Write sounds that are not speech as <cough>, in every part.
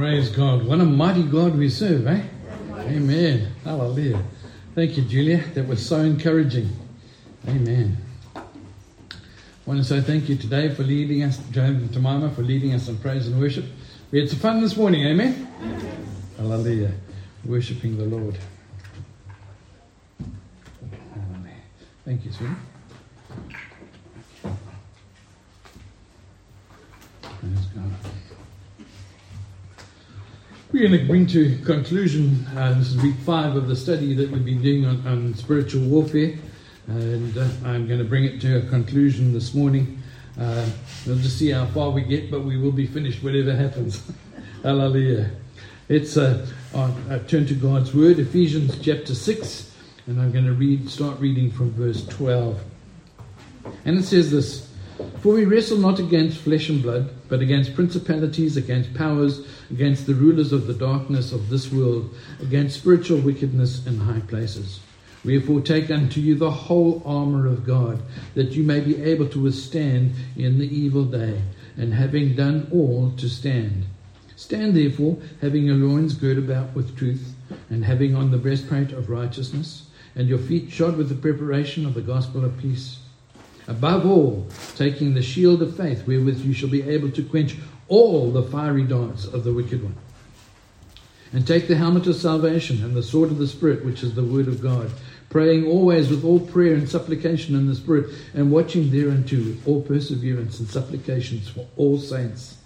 Praise God. What a mighty God we serve, eh? Amen. Hallelujah. Thank you, Julia. That was so encouraging. Amen. I want to say thank you today for leading us, Joan and Tamama, for leading us in praise and worship. We had some fun this morning, amen? Hallelujah. Worshipping the Lord. Thank you, sweetie. Praise God. We're going to bring to conclusion, uh, this is week five of the study that we've been doing on, on spiritual warfare, and uh, I'm going to bring it to a conclusion this morning. Uh, we'll just see how far we get, but we will be finished whatever happens. <laughs> Hallelujah. It's uh, on, uh, turn to God's Word, Ephesians chapter 6, and I'm going to read, start reading from verse 12. And it says this. For we wrestle not against flesh and blood, but against principalities, against powers, against the rulers of the darkness of this world, against spiritual wickedness in high places. Wherefore take unto you the whole armour of God, that you may be able to withstand in the evil day, and having done all, to stand. Stand therefore, having your loins girt about with truth, and having on the breastplate of righteousness, and your feet shod with the preparation of the gospel of peace. Above all, taking the shield of faith, wherewith you shall be able to quench all the fiery darts of the wicked one. And take the helmet of salvation and the sword of the Spirit, which is the word of God, praying always with all prayer and supplication in the Spirit, and watching thereunto with all perseverance and supplications for all saints.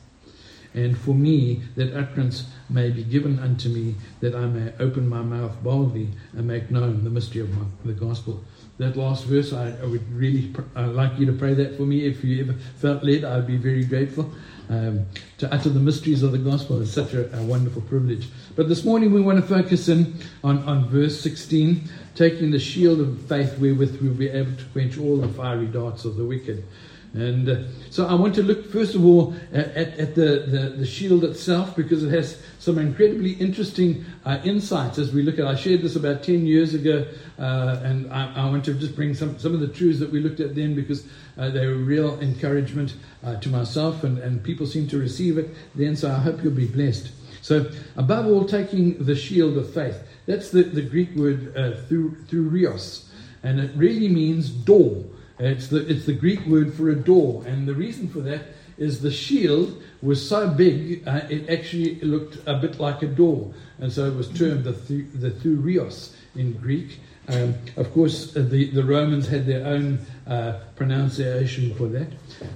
And for me, that utterance may be given unto me, that I may open my mouth boldly and make known the mystery of my, the gospel that last verse, I, I would really pr- I'd like you to pray that for me. If you ever felt led, I'd be very grateful. Um, to utter the mysteries of the gospel is such a, a, wonderful privilege. But this morning we want to focus in on, on verse 16, taking the shield of faith wherewith we'll be able to quench all the fiery darts of the wicked. And uh, so I want to look, first of all, at, at the, the, the, shield itself because it has some incredibly interesting uh, insights as we look at I shared this about 10 years ago, uh, and I, I, want to just bring some, some of the truths that we looked at then because uh, they were real encouragement uh, to myself, and, and people seem to receive it then, so I hope you'll be blessed. So, above all, taking the shield of faith. That's the, the Greek word uh, through, thurios, and it really means door. It's the, it's the Greek word for a door. And the reason for that is the shield was so big, uh, it actually looked a bit like a door. And so it was termed the, the thurios in Greek. Um, of course, uh, the, the Romans had their own uh, pronunciation for that.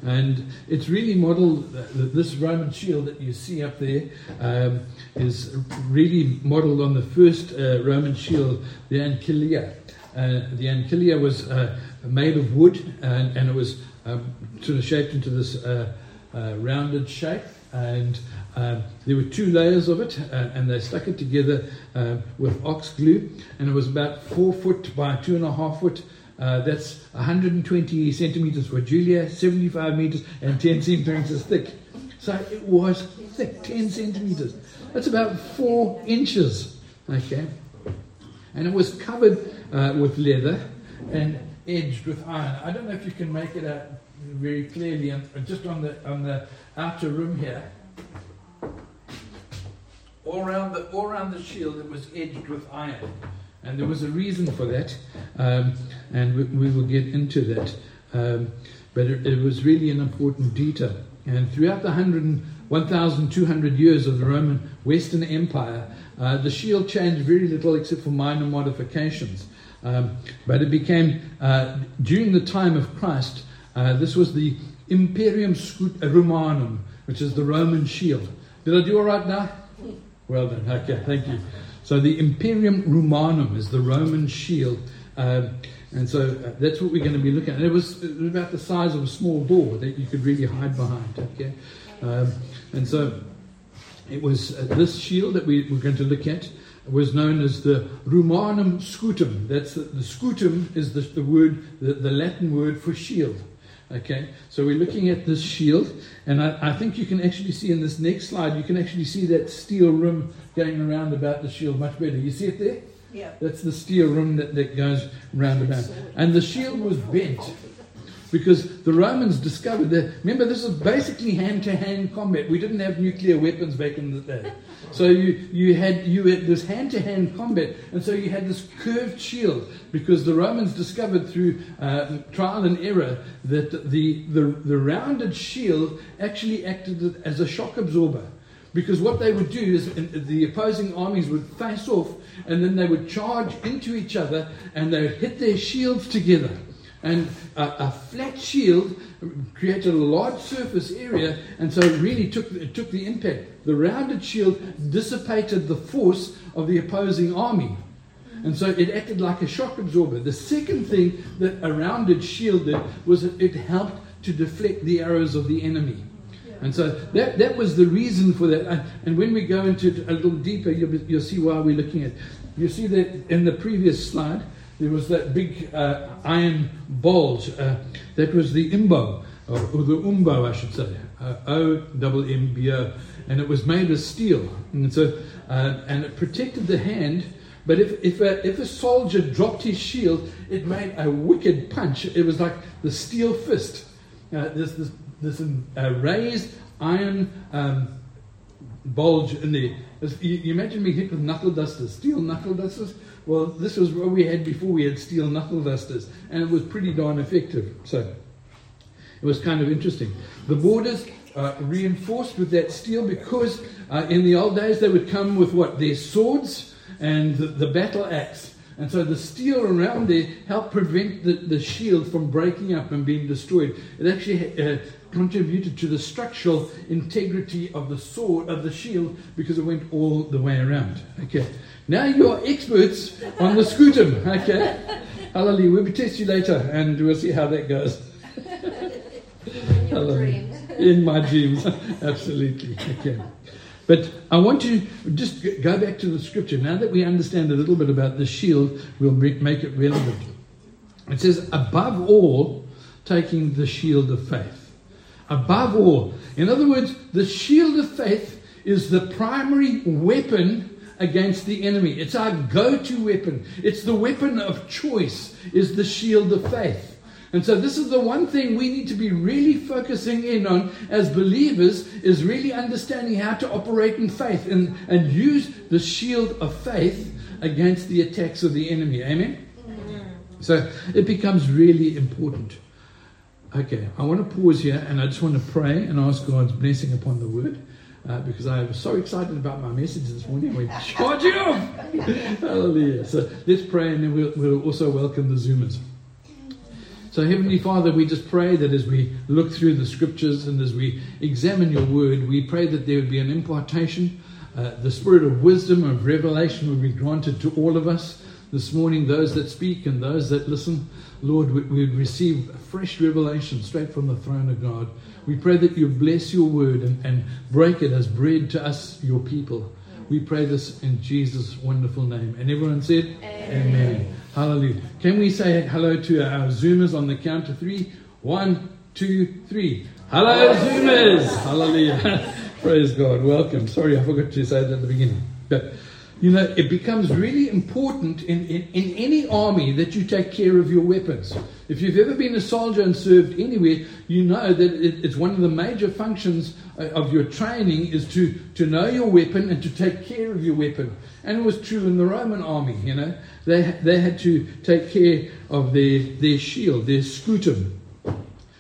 And it's really modeled, uh, this Roman shield that you see up there um, is really modeled on the first uh, Roman shield, the Ancilia. Uh, the Ancilia was uh, made of wood, and, and it was um, sort of shaped into this uh, uh, rounded shape. And um, there were two layers of it, uh, and they stuck it together uh, with ox glue. And it was about four foot by two and a half foot. Uh, that's 120 centimeters for Julia, 75 meters, and 10 centimeters thick. So it was thick, 10 centimeters. That's about four inches. Okay, and it was covered uh, with leather, and edged with iron. I don't know if you can make it out very clearly, and just on the on the outer rim here. All around the all around the shield, it was edged with iron, and there was a reason for that, um, and we, we, will get into that. Um, but it, it, was really an important detail. And throughout the 100, 1,200 years of the Roman Western Empire, uh, the shield changed very little except for minor modifications. Um, but it became, uh, during the time of Christ, uh, this was the Imperium Romanum, which is the Roman shield. Did I do all right now? Well done. Okay, thank you. So the Imperium Romanum is the Roman shield. Um, and so uh, that's what we're going to be looking at. And it was, it was, about the size of a small door that you could really hide behind. Okay, um, and so it was uh, this shield that we, we're going to look at was known as the Romanum scutum. That's the, the scutum is the, the word, the, the, Latin word for shield. Okay, so we're looking at this shield, and I, I, think you can actually see in this next slide, you can actually see that steel rim going around about the shield much better. You see it there? Yeah. That's the steel rim that, that goes round about. And the shield was bent. Because the Romans discovered that. Remember, this is basically hand-to-hand combat. We didn't have nuclear weapons back in the day, so you you had you had this hand-to-hand combat, and so you had this curved shield because the Romans discovered through uh, trial and error that the, the the rounded shield actually acted as a shock absorber. Because what they would do is the opposing armies would face off and then they would charge into each other and they would hit their shields together. And a, a, flat shield created a large surface area, and so it really took, it took the impact. The rounded shield dissipated the force of the opposing army. And so it acted like a shock absorber. The second thing that a rounded shield did was it helped to deflect the arrows of the enemy. And so that, that was the reason for that. And, and when we go into it a little deeper, you'll, you'll see why we're looking at. You see that in the previous slide, there was that big uh, iron bulge. Uh, that was the imbo, or, or, the umbo, I should say, uh, O double M B O, and it was made of steel, and so uh, and it protected the hand. But if if a, if a soldier dropped his shield, it made a wicked punch. It was like the steel fist. Uh, this this this raised iron um, bulge in there. You, imagine being hit with knuckle dusters, steel knuckle dusters well, this was what we had before we had steel knuckle dusters, and it was pretty darn effective. So it was kind of interesting. The borders uh, reinforced with that steel because uh, in the old days they would come with what? Their swords and the, the battle axe. And so the steel around there helped prevent the, the shield from breaking up and being destroyed. It actually uh, contributed to the structural integrity of the sword, of the shield, because it went all the way around. Okay. Now you are experts on the scutum, okay? Hallelujah. We'll test you later and we'll see how that goes. <laughs> In your dreams. In my dreams, <laughs> absolutely. Okay. But I want to just go back to the scripture. Now that we understand a little bit about the shield, we'll make it relevant. It says, above all, taking the shield of faith. Above all. In other words, the shield of faith is the primary weapon against the enemy. It's our go-to weapon. It's the weapon of choice is the shield of faith. And so this is the one thing we need to be really focusing in on as believers is really understanding how to operate in faith and, and use the shield of faith against the attacks of the enemy. Amen? So it becomes really important. Okay, I want to pause here and I just want to pray and ask God's blessing upon the word uh, because I was so excited about my message this morning. We charge it off! <laughs> Hallelujah. So let's pray and then we'll, we'll also welcome the Zoomers. So, Heavenly Father, we just pray that as we look through the scriptures and as we examine your word, we pray that there would be an impartation. Uh, the spirit of wisdom, of revelation would be granted to all of us this morning, those that speak and those that listen. Lord, we, we receive fresh revelation straight from the throne of God. We pray that you bless your word and, and break it as bread to us, your people. We pray this in Jesus' wonderful name. And everyone said, Amen. Amen. Hallelujah. Can we say hello to our Zoomers on the count of three? One, two, three. Hello, Zoomers. Hallelujah. <laughs> Praise God. Welcome. Sorry, I forgot to say that at the beginning. But you know, it becomes really important in, in, in, any army that you take care of your weapons. If you've ever been a soldier and served anywhere, you know that it, it's one of the major functions uh, of your training is to, to know your weapon and to take care of your weapon. And it was true in the Roman army, you know. They, they had to take care of their, their shield, their scutum.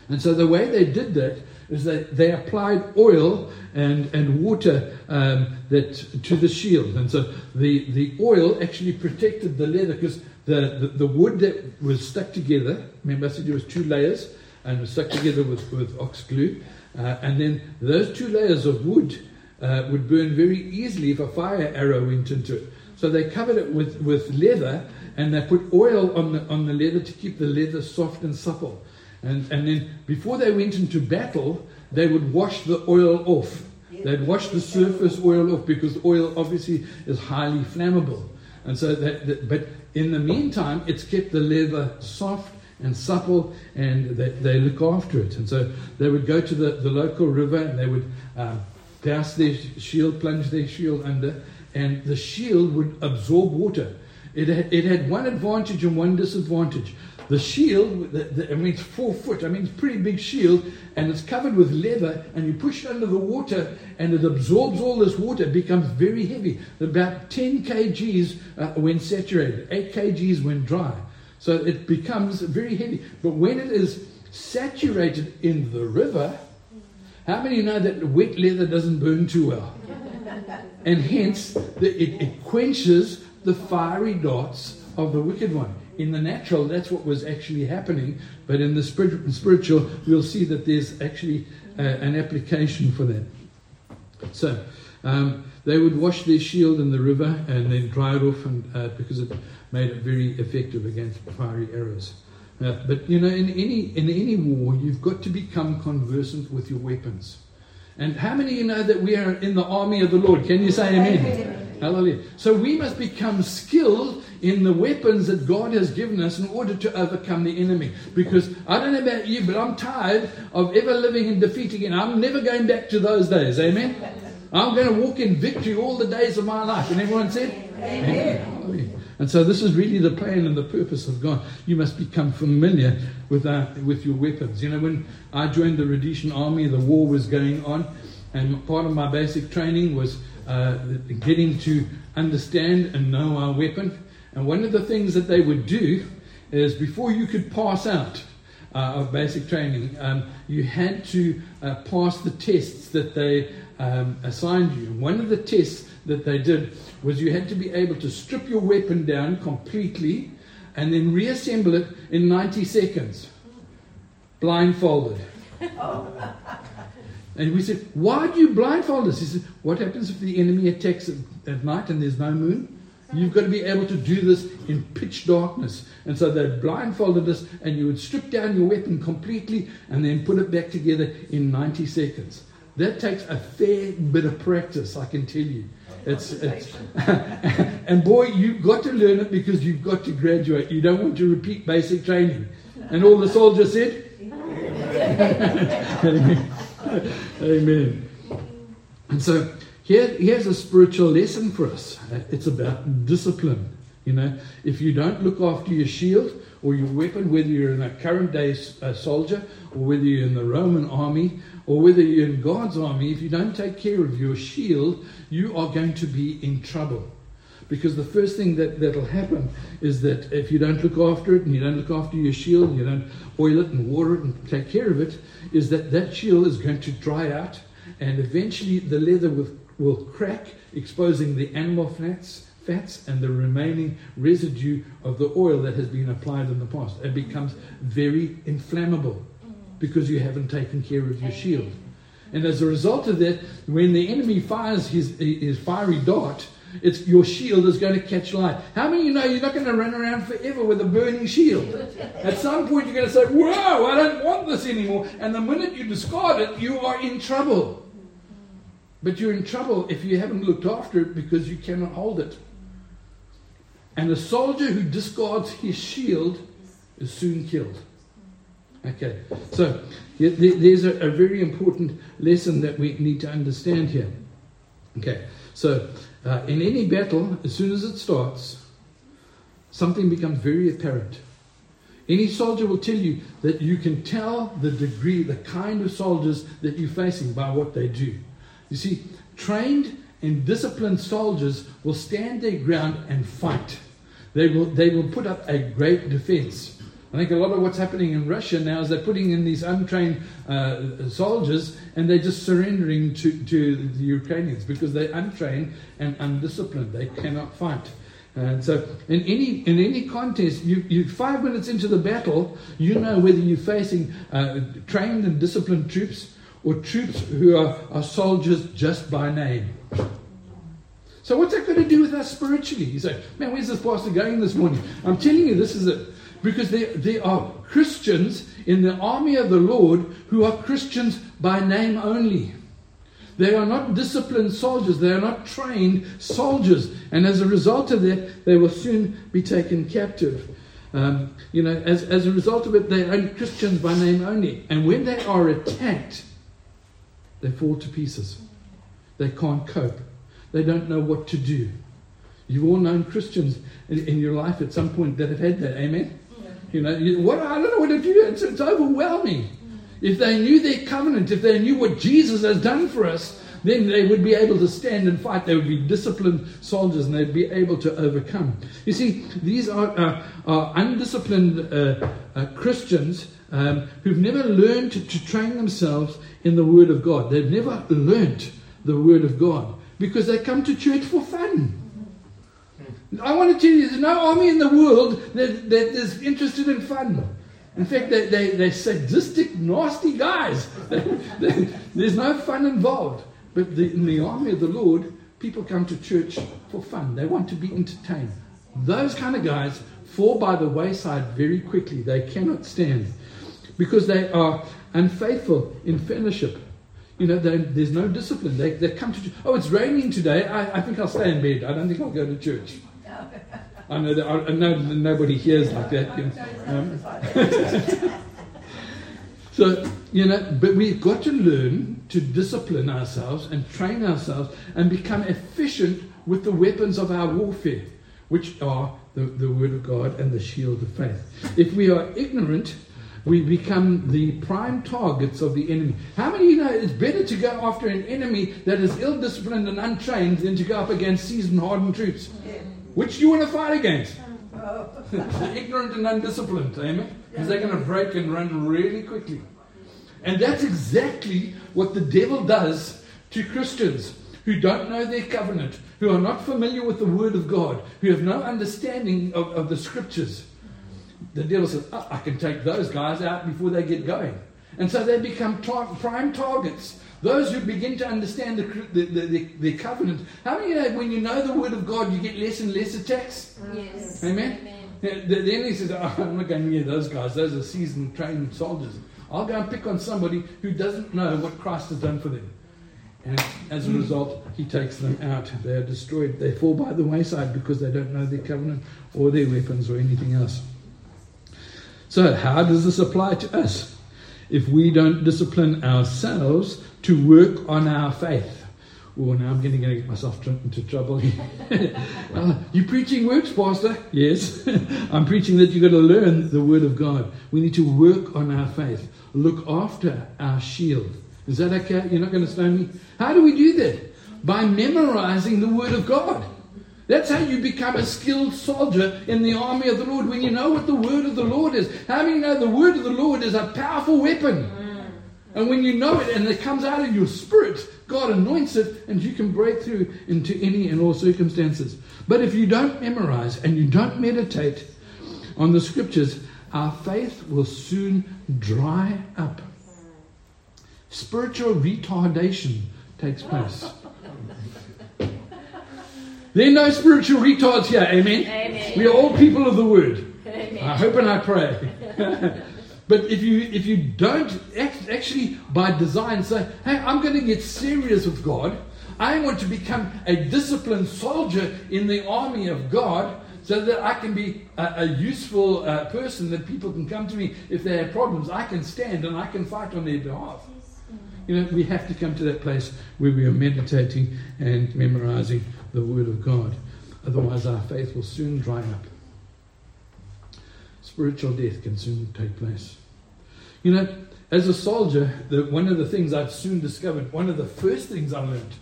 And so the way they did that is that they applied oil and, and water um, that, to the shield. And so the, the oil actually protected the leather because the, the, the, wood that was stuck together, remember I said there was two layers and was stuck together with, with ox glue. Uh, and then those two layers of wood uh, would burn very easily if a fire arrow went into it. So they covered it with, with leather and they put oil on the, on the leather to keep the leather soft and supple. And, and then before they went into battle, they would wash the oil off. They'd wash the surface oil off because oil obviously is highly flammable. And so that, that but in the meantime, it's kept the leather soft and supple and they, they look after it. And so they would go to the, the local river and they would um, douse their shield, plunge their shield under, and the shield would absorb water. It had, it had one advantage and one disadvantage. The shield, the, the, I mean, it's four foot, I mean, it's pretty big shield, and it's covered with leather, and you push it under the water, and it absorbs all this water. It becomes very heavy, about 10 kgs uh, when saturated, 8 kgs when dry. So it becomes very heavy. But when it is saturated in the river, how many know that wet leather doesn't burn too well? And hence, the, it, it quenches the fiery darts of the wicked one. In the natural, that's what was actually happening, but in the spiritual, we'll see that there's actually uh, an application for that. So, um, they would wash their shield in the river and then dry it off, and, uh, because it made it very effective against fiery arrows. Uh, but you know, in any in any war, you've got to become conversant with your weapons. And how many of you know that we are in the army of the Lord? Can you say amen? amen. Hallelujah. So we must become skilled in the weapons that God has given us in order to overcome the enemy. Because I don't know about you, but I'm tired of ever living in defeat again. I'm never going back to those days. Amen. I'm going to walk in victory all the days of my life. And everyone said, Amen. Amen. And so this is really the plan and the purpose of God. You must become familiar with, uh, with your weapons. You know, when I joined the Rhodesian army, the war was going on, and part of my basic training was uh, getting to understand and know our weapon. And one of the things that they would do is before you could pass out uh, of basic training, um, you had to uh, pass the tests that they um, assigned you. And one of the tests that they did was you had to be able to strip your weapon down completely and then reassemble it in 90 seconds, blindfolded. <laughs> and we said, Why do you blindfold us? He said, What happens if the enemy attacks at, at night and there's no moon? You've got to be able to do this in pitch darkness. And so they blindfolded us, and you would strip down your weapon completely and then put it back together in 90 seconds. That takes a fair bit of practice, I can tell you. It's, it's <laughs> and boy, you've got to learn it because you've got to graduate. You don't want to repeat basic training. And all the soldiers said, <laughs> Amen. Amen. And so here, here's a spiritual lesson for us. It's about discipline. You know, if you don't look after your shield or your weapon, whether you're in a current day uh, soldier or whether you're in the Roman army or whether you're in God's army, if you don't take care of your shield, you are going to be in trouble. Because the first thing that, that'll happen is that if you don't look after it and you don't look after your shield, and you don't oil it and water it and take care of it, is that that shield is going to dry out and eventually the leather will, will crack, exposing the animal fats, fats and the remaining residue of the oil that has been applied in the past. It becomes very inflammable mm. because you haven't taken care of your shield. And as a result of that, when the enemy fires his, his fiery dart, it's your shield is going to catch light. How many of you know you're not going to run around forever with a burning shield? At some point, you're going to say, Whoa, I don't want this anymore. And the minute you discard it, you are in trouble. But you're in trouble if you haven't looked after it because you cannot hold it. And a soldier who discards his shield is soon killed. Okay, so there's a, very important lesson that we need to understand here. Okay, so uh, in any battle, as soon as it starts, something becomes very apparent. Any soldier will tell you that you can tell the degree, the kind of soldiers that you're facing by what they do. You see, trained and disciplined soldiers will stand their ground and fight. They will, they will put up a great defense. I think a lot of what's happening in Russia now is they're putting in these untrained uh, soldiers and they're just surrendering to, to the Ukrainians because they're untrained and undisciplined. They cannot fight. And so, in any in any contest, you, you five minutes into the battle, you know whether you're facing uh, trained and disciplined troops or troops who are, are soldiers just by name. So, what's that going to do with us spiritually? You say, "Man, where's this pastor going this morning?" I'm telling you, this is it. Because there, there are Christians in the army of the Lord who are Christians by name only. They are not disciplined soldiers. They are not trained soldiers. And as a result of that, they will soon be taken captive. Um, you know, as, as a result of it, they are Christians by name only. And when they are attacked, they fall to pieces. They can't cope. They don't know what to do. You've all known Christians in, in your life at some point that have had that. Amen? You know, you, what I don't know what to do. It's, it's overwhelming. If they knew their covenant, if they knew what Jesus has done for us, then they would be able to stand and fight. They would be disciplined soldiers and they'd be able to overcome. You see, these are, uh, are undisciplined uh, uh, Christians um, who've never learned to, train themselves in the Word of God. They've never learnt the Word of God because they come to church for fun. I want to tell you, there's no army in the world that, that is interested in fun. In fact, they, they, they're sadistic, nasty guys. <laughs> there's no fun involved. But the, in the army of the Lord, people come to church for fun. They want to be entertained. Those kind of guys fall by the wayside very quickly. They cannot stand because they are unfaithful in fellowship. You know, there's no discipline. They, they come to church. Oh, it's raining today. I, I think I'll stay in bed. I don't think I'll go to church. <laughs> I know that I, know nobody hears like that. You know. um, <laughs> so you know, but we've got to learn to discipline ourselves and train ourselves and become efficient with the weapons of our warfare, which are the, the Word of God and the shield of faith. If we are ignorant, we become the prime targets of the enemy. How many you know it's better to go after an enemy that is ill disciplined and untrained than to go up against seasoned, hardened troops? Which you want to fight against? <laughs> the ignorant and undisciplined, eh, amen? Because they're going to break and run really quickly. And that's exactly what the devil does to Christians who don't know their covenant, who are not familiar with the Word of God, who have no understanding of, of the Scriptures. The devil says, oh, I can take those guys out before they get going. And so they become tar- prime targets. Those who begin to understand the, the, the, the, covenant. How many know when you know the Word of God, you get less and less attacks? Yes. Amen? Amen. The, the enemy says, oh, I'm not going near those guys. Those are seasoned, trained soldiers. I'll go and pick on somebody who doesn't know what Christ has done for them. And as a result, he takes them out. They are destroyed. They fall by the wayside because they don't know their covenant or their weapons or anything else. So, how does this apply to us? If we don't discipline ourselves to work on our faith, Oh, now I'm going to get myself into trouble <laughs> uh, you preaching works, Pastor? Yes. <laughs> I'm preaching that you've got to learn the Word of God. We need to work on our faith, look after our shield. Is that okay? You're not going to stone me? How do we do that? By memorizing the Word of God. That's how you become a skilled soldier in the army of the Lord when you know what the Word of the Lord is. How many know the Word of the Lord is a powerful weapon? And when you know it and it comes out of your spirit, God anoints it and you can break through into any and all circumstances. But if you don't memorize and you don't meditate on the scriptures, our faith will soon dry up. Spiritual retardation takes place. There are no spiritual retards here, amen? amen. We are all people of the word. Amen. I hope and I pray. <laughs> But if you if you don't actually by design say, hey, I'm going to get serious with God. I want to become a disciplined soldier in the army of God so that I can be a, a useful uh, person that people can come to me if they have problems. I can stand and I can fight on their behalf. You know, we have to come to that place where we are meditating and memorizing the Word of God. Otherwise, our faith will soon dry up spiritual death can soon take place. You know, as a soldier, the, one of the things I've soon discovered, one of the first things I learned,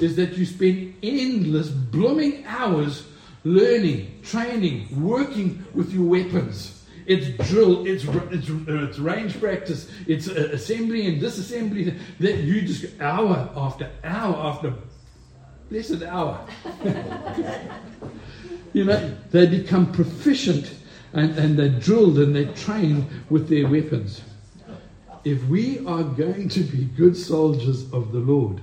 is that you spend endless, blooming hours learning, training, working with your weapons. It's drill, it's, it's, it's range practice, it's assembly and disassembly. That you just hour after hour after blessed hour. <laughs> you know, they become proficient and, and they're drilled and they're trained with their weapons. If we are going to be good soldiers of the Lord,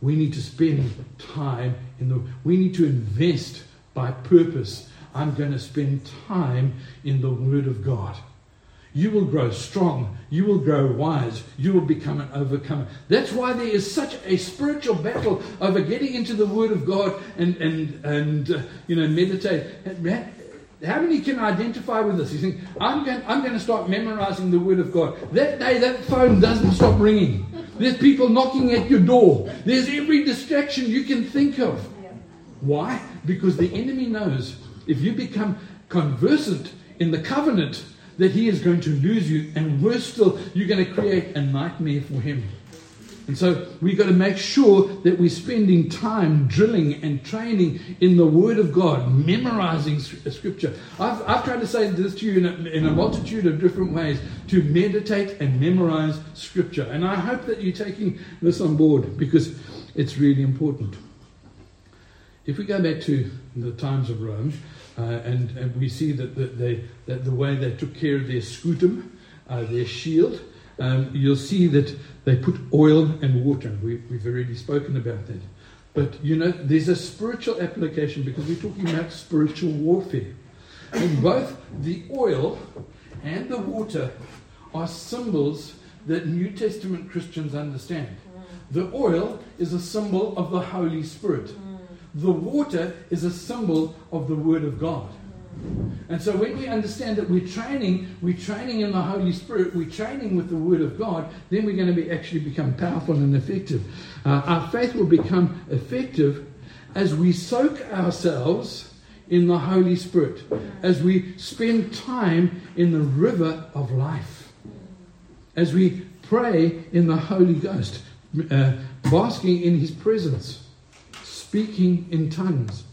we need to spend time in the we need to invest by purpose. I'm going to spend time in the Word of God. You will grow strong. You will grow wise. You will become an overcomer. That's why there is such a spiritual battle over getting into the Word of God and and and uh, you know meditate. How many can identify with this? You think, I'm going, I'm going to start memorizing the Word of God. That day, that phone doesn't stop ringing. There's people knocking at your door. There's every distraction you can think of. Why? Because the enemy knows if you become conversant in the covenant that he is going to lose you, and worse still, you're going to create a nightmare for him. And so we've got to make sure that we're spending time drilling and training in the Word of God, memorizing uh, Scripture. I've, I've tried to say this to you in a, in a multitude of different ways to meditate and memorize Scripture. And I hope that you're taking this on board because it's really important. If we go back to the times of Rome, uh, and, and, we see that, that, they, that the way they took care of their scutum, uh, their shield, um, you'll see that they put oil and water. We, we've already spoken about that. But you know, there's a spiritual application because we're talking about spiritual warfare. And both the oil and the water are symbols that New Testament Christians understand. The oil is a symbol of the Holy Spirit. The water is a symbol of the Word of God. And so when we understand that we're training, we're training in the Holy Spirit, we're training with the Word of God, then we're going to be actually become powerful and effective. Uh, our faith will become effective as we soak ourselves in the Holy Spirit, as we spend time in the river of life, as we pray in the Holy Ghost, uh, basking in His presence, speaking in tongues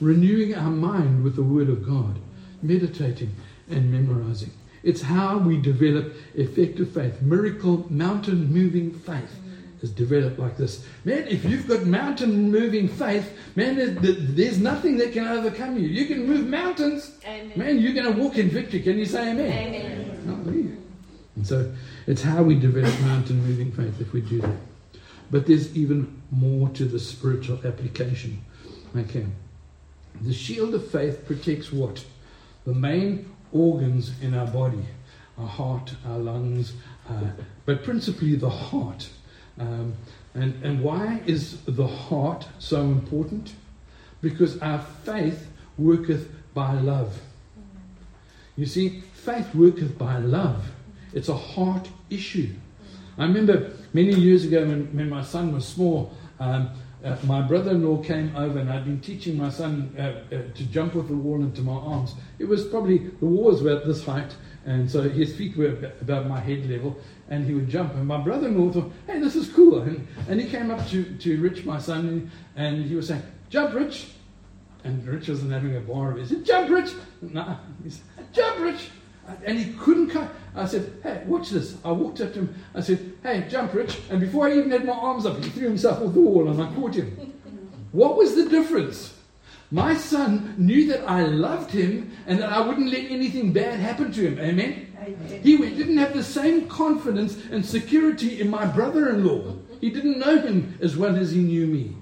renewing our mind with the Word of God, meditating and memorizing. It's how we develop effective faith. Miracle, mountain moving faith is developed like this. Man, if you've got mountain moving faith, man, there's nothing that can overcome you. You can move mountains. Amen. Man, you're going to walk in victory. Can you say amen? Amen. Hallelujah. And so it's how we develop mountain moving faith if we do that. But there's even more to the spiritual application. Okay. The shield of faith protects what? The main organs in our body our heart, our lungs, uh, but principally the heart. Um, and, and why is the heart so important? Because our faith worketh by love. You see, faith worketh by love. It's a heart issue. I remember many years ago when, when my son was small, um, uh, my brother-in-law came over and I'd been teaching my son uh, uh, to jump off the wall into my arms. It was probably, the wall was about this height, and so his feet were about my head level, and he would jump. And my brother-in-law thought, hey, this is cool. And, and he came up to, to Rich, my son, and he was saying, jump, Rich. And Rich wasn't having a bar of it. He said, jump, Rich. No, he said, jump, Rich. And he couldn't cut. I said, hey, watch this. I walked up to him. I said, hey, jump, Rich. And before I even had my arms up, he threw himself off the wall and I caught him. <laughs> what was the difference? My son knew that I loved him and that I wouldn't let anything bad happen to him. Amen? Amen. He didn't have the same confidence and security in my brother in law. He didn't know him as well as he knew me.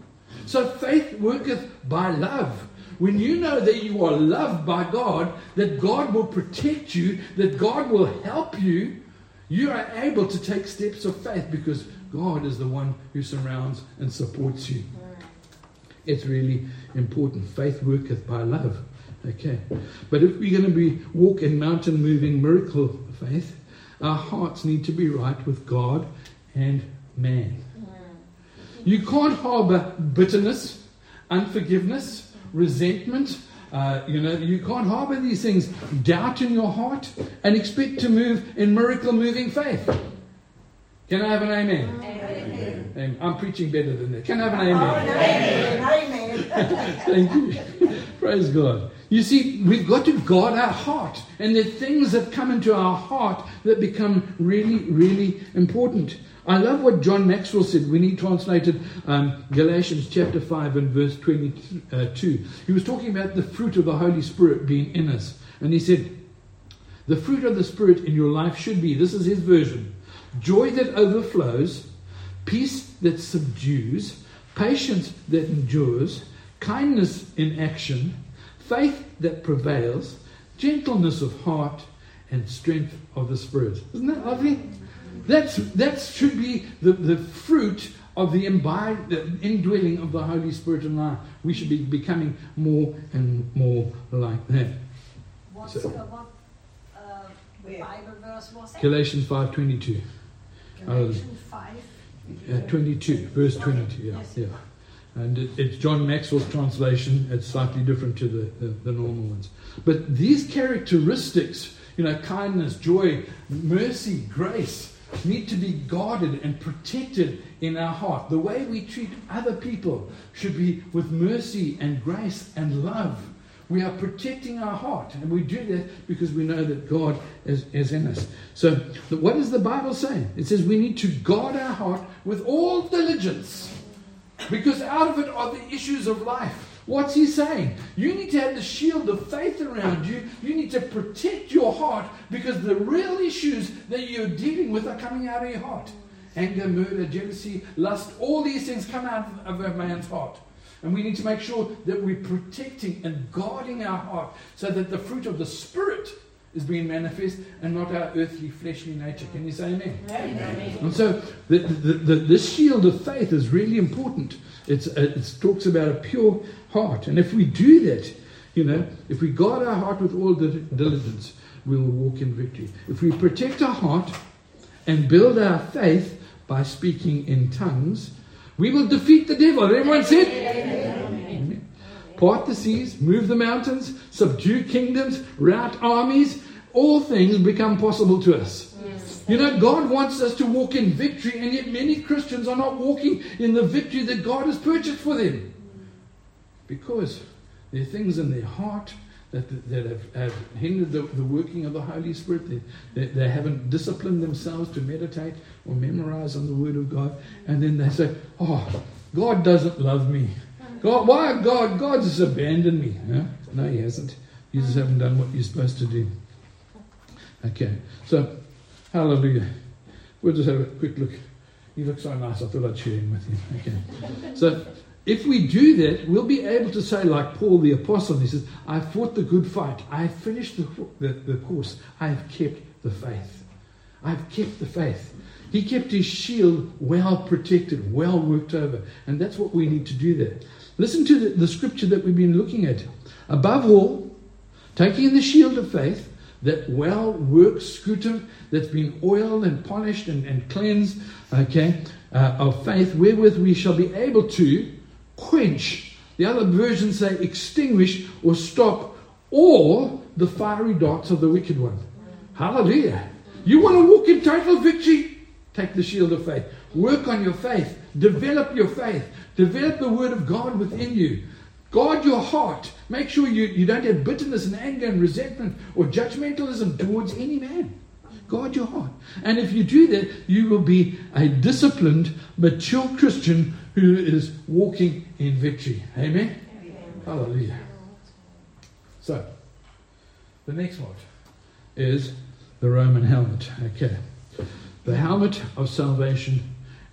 So faith worketh by love. When you know that you are loved by God, that God will protect you, that God will help you, you are able to take steps of faith because God is the one who surrounds and supports you. It's really important. Faith worketh by love. Okay. But if we're going to be walk in mountain moving miracle faith, our hearts need to be right with God and man. Mm. You can't harbor bitterness, unforgiveness, resentment. Uh, you know, you can't harbor these things, doubt in your heart, and expect to move in miracle moving faith. Can I have an amen? amen. amen. I'm preaching better than that. Can I have an amen? amen. amen. <laughs> Thank you. Praise God. You see, we've got to guard our heart, and there are things that come into our heart that become really, really important. I love what John Maxwell said when he translated um, Galatians chapter 5 and verse 22. He was talking about the fruit of the Holy Spirit being in us. And he said, The fruit of the Spirit in your life should be, this is his version, joy that overflows, peace that subdues, patience that endures, kindness in action, faith that prevails, gentleness of heart, and strength of the Spirit. Isn't that lovely? That's, that should be the, the fruit of the, imbi- the indwelling of the Holy Spirit in life. We should be becoming more and more like that. What's so, what uh, Bible verse was it? Galatians 5.22. Galatians 5? Uh, 22, verse 22, yeah. Yes. yeah. And it, it's John Maxwell's translation. It's slightly different to the, the, the normal ones. But these characteristics, you know, kindness, joy, mercy, grace, need to be guarded and protected in our heart. The way we treat other people should be with mercy and grace and love. We are protecting our heart, and we do that because we know that God is, is in us. So, what does the Bible say? It says we need to guard our heart with all diligence because out of it are the issues of life. What's he saying? You need to have the shield of faith around you. You need to protect your heart because the real issues that you're dealing with are coming out of your heart. Anger, murder, jealousy, lust, all these things come out of a man's heart. And we need to make sure that we're protecting and guarding our heart so that the fruit of the Spirit is being manifest and not our earthly, fleshly nature. Can you say amen? amen. And so the, the, the, this shield of faith is really important. It's, uh, it talks about a pure heart. And if we do that, you know, if we guard our heart with all the diligence, we will walk in victory. If we protect our heart and build our faith by speaking in tongues, we will defeat the devil. Everyone said? Part the seas, move the mountains, subdue kingdoms, rout armies. All things become possible to us. You know, God wants us to walk in victory, and yet many Christians are not walking in the victory that God has purchased for them. Because there are things in their heart that, that have, have hindered the, the, working of the Holy Spirit. They, they, they, haven't disciplined themselves to meditate or memorize on the Word of God. And then they say, Oh, God doesn't love me. God, why God? God has abandoned me. Huh? No, He hasn't. You just haven't done what you're supposed to do. Okay, so hallelujah. We'll just have a quick look. He looks so nice. I thought I'd share him with you. Okay, so if we do that, we'll be able to say, like Paul the Apostle, he says, I fought the good fight. I finished the, the, the course. I have kept the faith. I've kept the faith. He kept his shield well protected, well worked over. And that's what we need to do there. Listen to the, the scripture that we've been looking at. Above all, taking the shield of faith, that well worked scutum that's been oiled and polished and, and cleansed, okay, uh, of faith, wherewith we shall be able to quench. The other versions say extinguish or stop all the fiery darts of the wicked one. Hallelujah. You want to walk in total victory? Take the shield of faith. Work on your faith. Develop your faith. Develop the word of God within you. Guard your heart. Make sure you, you don't have bitterness and anger and resentment or judgmentalism towards any man. Guard your heart. And if you do that, you will be a disciplined, mature Christian who is walking in victory. Amen? Amen. Hallelujah. So, the next one is the Roman helmet. Okay. The helmet of salvation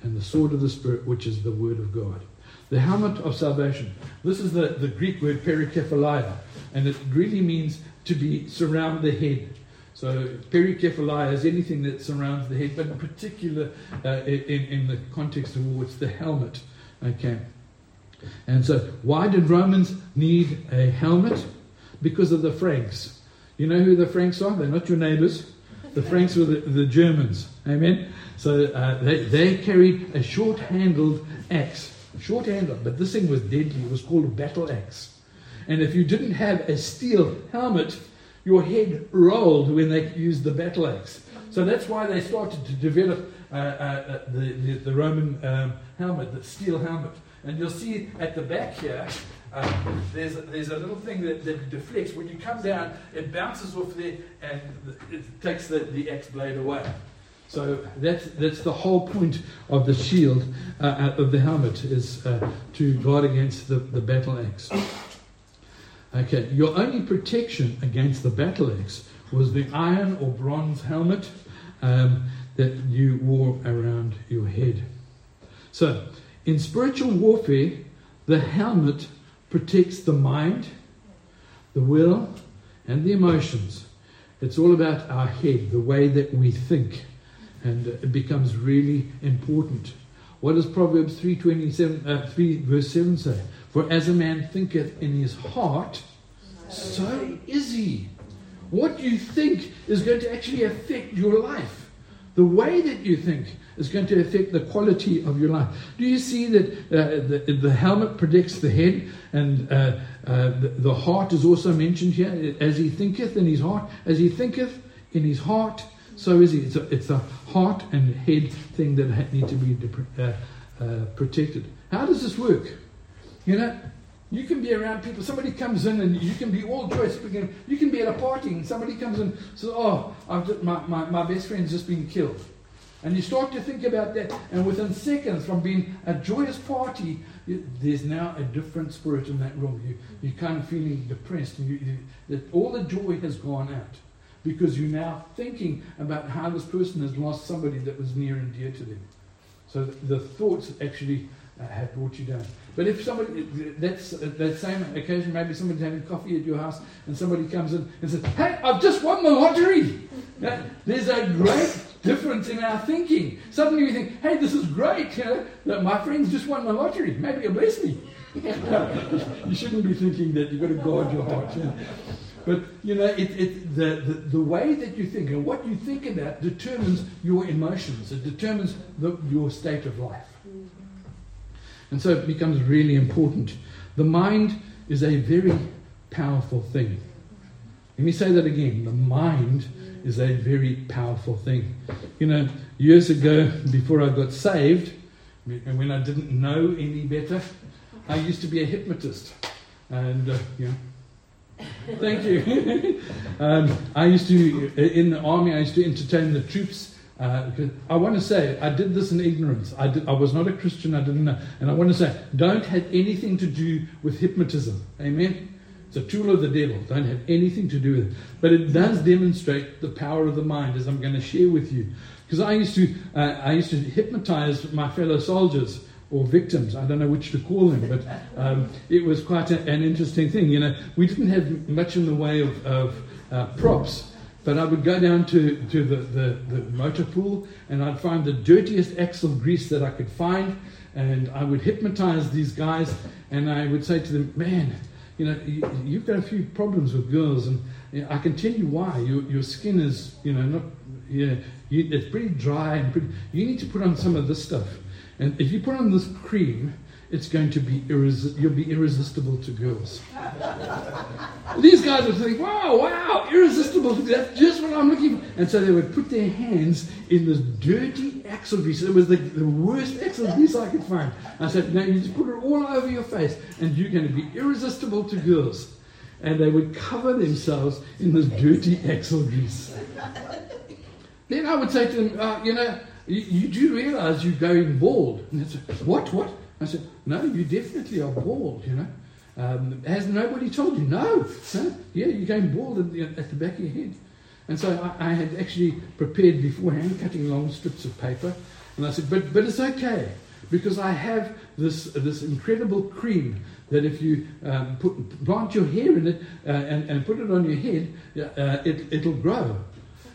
and the sword of the Spirit, which is the Word of God. The helmet of salvation. This is the, the Greek word perikephaleia, and it really means to be surround the head. So perikephaleia is anything that surrounds the head, but in particular uh, in, in the context of war, it's the helmet. Okay. And so, why did Romans need a helmet? Because of the Franks. You know who the Franks are? They're not your neighbors. The Franks were the, the Germans. Amen? So, uh, they, they carried a short handled axe. Short handled, but this thing was deadly. It was called a battle axe. And if you didn't have a steel helmet, your head rolled when they used the battle axe. So that's why they started to develop uh, uh, the, the, the, Roman um, helmet, the steel helmet. And you'll see at the back here, uh, there's, there's a little thing that, that, deflects. When you come down, it bounces off there and it takes the, the axe blade away. So that's, that's the whole point of the shield, uh, of the helmet, is uh, to guard against the, the battle axe. Okay, your only protection against the battle axe was the iron or bronze helmet. Um, that you wore around your head. So, in spiritual warfare, the helmet protects the mind, the will, and the emotions. It's all about our head, the way that we think, and it becomes really important. What does Proverbs 3:27, uh, 3 verse 7 say? For as a man thinketh in his heart, so is he. What you think is going to actually affect your life. The way that you think is going to affect the quality of your life. Do you see that uh, the, the helmet protects the head and uh, uh, the, the heart is also mentioned here? As he thinketh in his heart, as he thinketh in his heart, so is he. It's a, it's a heart and head thing that need to be uh, uh, protected. How does this work? You know, you can be around people. Somebody comes in and you can be all joyous. You can be at a party and somebody comes in and says, Oh, just, my, my, my best friend's just been killed. And you start to think about that, and within seconds, from being a joyous party, there's now a different spirit in that room. You, you're kind of feeling depressed, and you, you, that all the joy has gone out because you're now thinking about how this person has lost somebody that was near and dear to them. So the, the thoughts actually have brought you down. But if somebody, that's that same occasion, maybe somebody's having coffee at your house and somebody comes in and says, Hey, I've just won the lottery. there's a great difference in our thinking. Suddenly we think, Hey, this is great. You know, my friends just won the lottery. Maybe you'll bless me. <laughs> you shouldn't be thinking that. You've got to guard your heart. You know. But you know, it, it, the, the, the, way that you think and what you think about determines your emotions. It determines the, your state of life. And so it becomes really important. The mind is a very powerful thing. Let me say that again. The mind is a very powerful thing. You know, years ago, before I got saved, and when I didn't know any better, I used to be a hypnotist. And, uh, you know, thank you. <laughs> um, I used to, in the army, I used to entertain the troops uh, I want to say, I did this in ignorance. I, did, I was not a Christian, I didn't know. And I want to say, don't have anything to do with hypnotism. Amen? It's a tool of the devil. Don't have anything to do with it. But it does demonstrate the power of the mind, as I'm going to share with you. Because I used to, uh, I used to hypnotize my fellow soldiers or victims. I don't know which to call them, but um, it was quite a, an interesting thing. You know, we didn't have much in the way of, of uh, props. But I would go down to, to the, the, the motor pool and I'd find the dirtiest axle grease that I could find. And I would hypnotize these guys and I would say to them, man, you know, you, have got a few problems with girls, and you know, I can tell you why. Your, your skin is, you know, not, yeah, you, it's pretty dry, and pretty, you need to put on some of this stuff. And if you put on this cream, it's going to be irresi- you'll be irresistible to girls. These guys would think, wow, wow, irresistible. That's just what I'm looking for. And so they would put their hands in this dirty axle grease. It was the, the worst axle grease I could find. I said, no, you just put it all over your face, and you're going to be irresistible to girls. And they would cover themselves in this dirty axle grease. then I would say to them, uh, you know, you, you do realize you're going bald. And they said, what, what? I said, No, you definitely are bald, you know. Um, has nobody told you? No. no. Yeah, you're going bald at the, at the, back of your head. And so I, I, had actually prepared beforehand, cutting long strips of paper. And I said, But, but it's okay, because I have this, this incredible cream that if you um, put, plant your hair in it uh, and, and put it on your head, uh, it, it'll grow.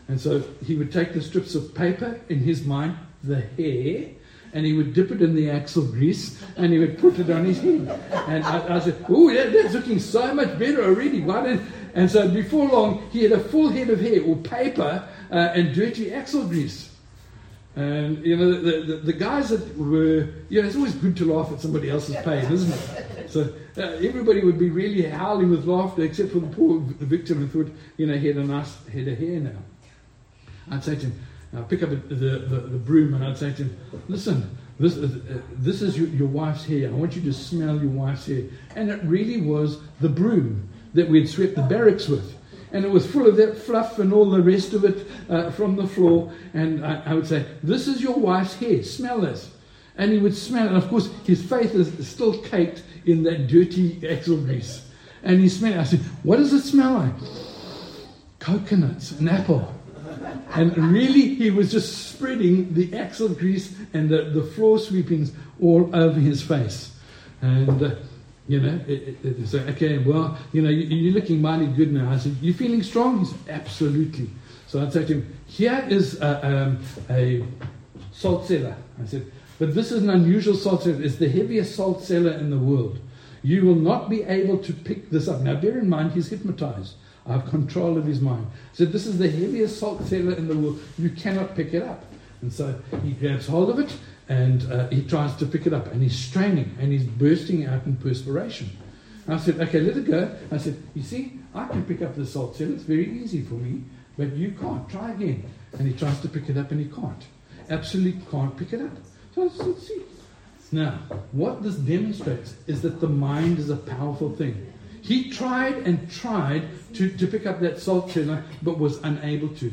And so he would take the strips of paper in his mind, the hair, and he would dip it in the axle grease and he would put it on his head. And I, I said, Oh, that, that's looking so much better already. Why didn't? And so before long, he had a full head of hair or paper uh, and dirty axle grease. And, you know, the, the, the, guys that were, you know, it's always good to laugh at somebody else's pain, isn't it? So uh, everybody would be really howling with laughter except for the poor victim who thought, you know, he had a nice head of hair now. I'd say to him, I'd pick up the, the, the, broom and I'd say to him, listen, this, uh, this is your, your wife's hair. I want you to smell your wife's hair. And it really was the broom that we had swept the barracks with. And it was full of that fluff and all the rest of it uh, from the floor. And I, I, would say, This is your wife's hair. Smell this. And he would smell it. And of course, his face is still caked in that dirty axle grease. And he smelled it. I said, What does it smell like? Coconuts, and apple. And really, he was just spreading the axle grease and the, the floor sweepings all over his face. And, uh, you know, it, it, it, so, okay, well, you know, you, are looking mighty good now. I said, You feeling strong? He said, Absolutely. So I said to him, Here is a, um, a salt cellar. I said, But this is an unusual salt cellar. It's the heaviest salt cellar in the world. You will not be able to pick this up. Now, bear in mind, he's hypnotized. I have control of his mind. So this is the heaviest salt cellar in the world. You cannot pick it up. And so he grabs hold of it and uh, he tries to pick it up and he's straining and he's bursting out in perspiration. I said, okay, let it go. I said, you see, I can pick up the salt cellar. It's very easy for me, but you can't. Try again. And he tries to pick it up and he can't. Absolutely can't pick it up. So let's see. Now, what this demonstrates is that the mind is a powerful thing. He tried and tried to, to pick up that salt cellar, but was unable to.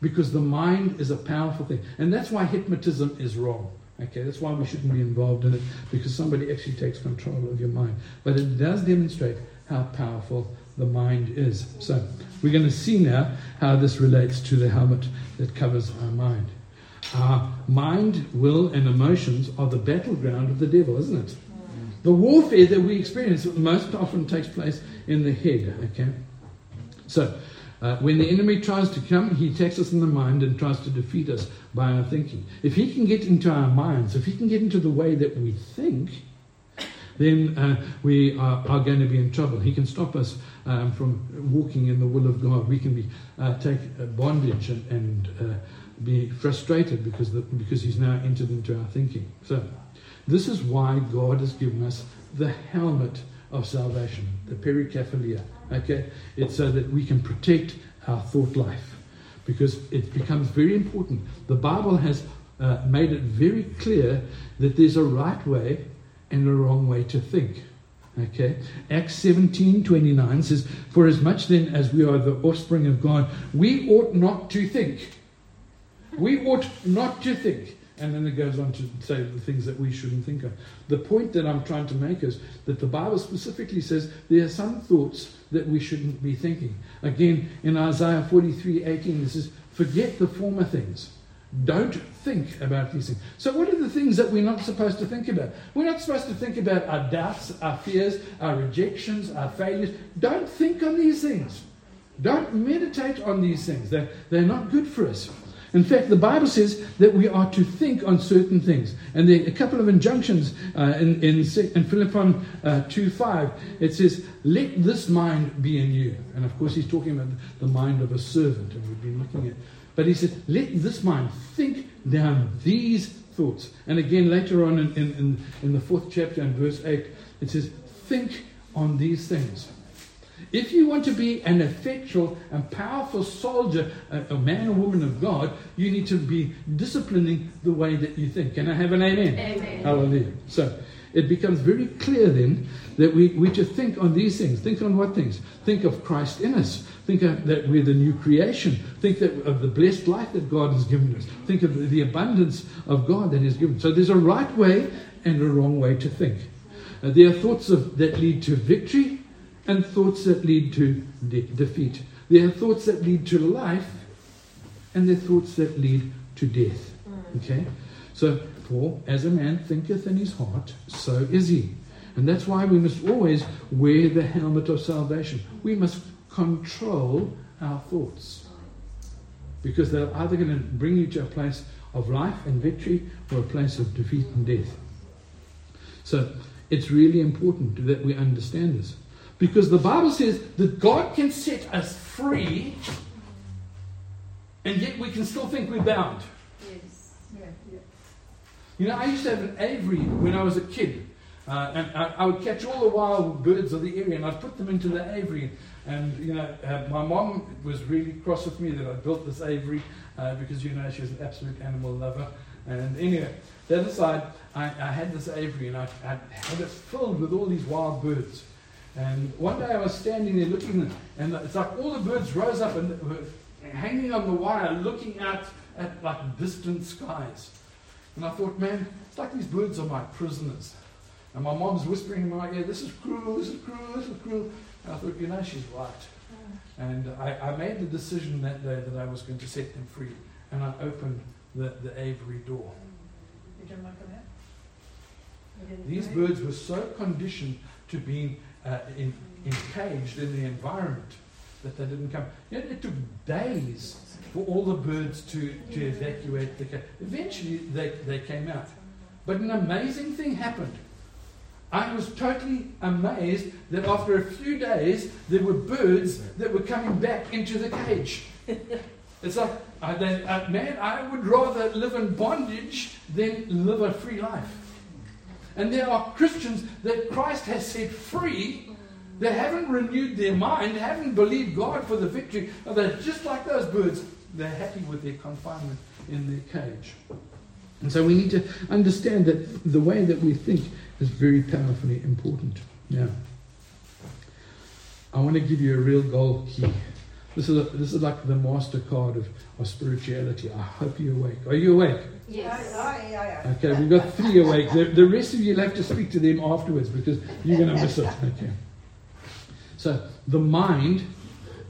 Because the mind is a powerful thing. And that's why hypnotism is wrong. Okay, that's why we shouldn't be involved in it, because somebody actually takes control of your mind. But it does demonstrate how powerful the mind is. So, we're going to see now how this relates to the helmet that covers our mind. Our mind, will, and emotions are the battleground of the devil, isn't it? Mm. The warfare that we experience most often takes place in the head, okay? So, uh, when the enemy tries to come, he attacks us in the mind and tries to defeat us by our thinking. If he can get into our minds, if he can get into the way that we think, then uh, we are, are, going to be in trouble. He can stop us um, from walking in the will of God. We can be uh, take bondage and, and uh, be frustrated because the, because he's now entered into our thinking. So. This is why God has given us the helmet of salvation, the perikephalaia. Okay? It's so that we can protect our thought life because it becomes very important. The Bible has uh, made it very clear that there's a right way and a wrong way to think. Okay? Acts 17 29 says, For as much then as we are the offspring of God, we ought not to think. We ought not to think. And then it goes on to say the things that we shouldn't think of. The point that I'm trying to make is that the Bible specifically says there are some thoughts that we shouldn't be thinking. Again, in Isaiah 43 18, this is forget the former things. Don't think about these things. So, what are the things that we're not supposed to think about? We're not supposed to think about our doubts, our fears, our rejections, our failures. Don't think on these things. Don't meditate on these things. They're, they're not good for us. In fact, the Bible says that we are to think on certain things. And there are a couple of injunctions uh, in, in, in Philippians uh, 2 5. It says, Let this mind be in you. And of course, he's talking about the mind of a servant, and we've been looking at. But he said, Let this mind think down these thoughts. And again, later on in, in, in the fourth chapter and verse 8, it says, Think on these things. If you want to be an effectual and powerful soldier, a, a, man or woman of God, you need to be disciplining the way that you think. Can I have an amen? Amen. Hallelujah. So it becomes very clear then that we, we to think on these things. Think on what things? Think of Christ in us. Think of that we're the new creation. Think that, of the blessed life that God has given us. Think of the, the abundance of God that He's given. So there's a right way and a wrong way to think. Uh, there are thoughts of, that lead to victory and thoughts that lead to de- defeat. There are thoughts that lead to life, and there are thoughts that lead to death. Mm. Okay? So, for as a man thinketh in his heart, so is he. And that's why we must always wear the helmet of salvation. We must control our thoughts. Because they're either going to bring you to a place of life and victory or a place of defeat and death. So it's really important that we understand this. Because the Bible says that God can set us free, and yet we can still think we're bound. Yes. Yeah, yeah. You know, I used to have an aviary when I was a kid. Uh, and I, I, would catch all the wild birds of the area and I'd put them into the aviary. And, you know, uh, my mom was really cross with me that I built this aviary uh, because, you know, she was an absolute animal lover. And anyway, the other side, I, I had this aviary and I, I had it filled with all these wild birds. And one day I was standing there looking, and it's like all the birds rose up and were hanging on the wire, looking out at like distant skies. And I thought, man, it's like these birds are my prisoners. And my mom's whispering in my ear, this is cruel, this is cruel, this is cruel. And I thought, you know, she's right. And I, I made the decision that day that I was going to set them free. And I opened the, the aviary door. You didn't like that? These birds were so conditioned to being uh, in, encaged in the environment that they didn't come. You know, it took days for all the birds to, to evacuate the cage. Eventually, they, they came out. But an amazing thing happened. I was totally amazed that after a few days, there were birds that were coming back into the cage. <laughs> It's like, I, they, uh, man, I would rather live in bondage than live a free life. And there are Christians that Christ has set free that haven't renewed their mind, haven't believed God for the victory. They're just like those birds. They're happy with their confinement in their cage. And so we need to understand that the way that we think is very powerfully important. Now, I want to give you a real goal key. This is, a, this is like the MasterCard of, of spirituality. I hope you're awake. Are you awake? Yes. Okay, we've got three awake. The, the rest of you will have to speak to them afterwards because you're going to miss it. Okay. So, the mind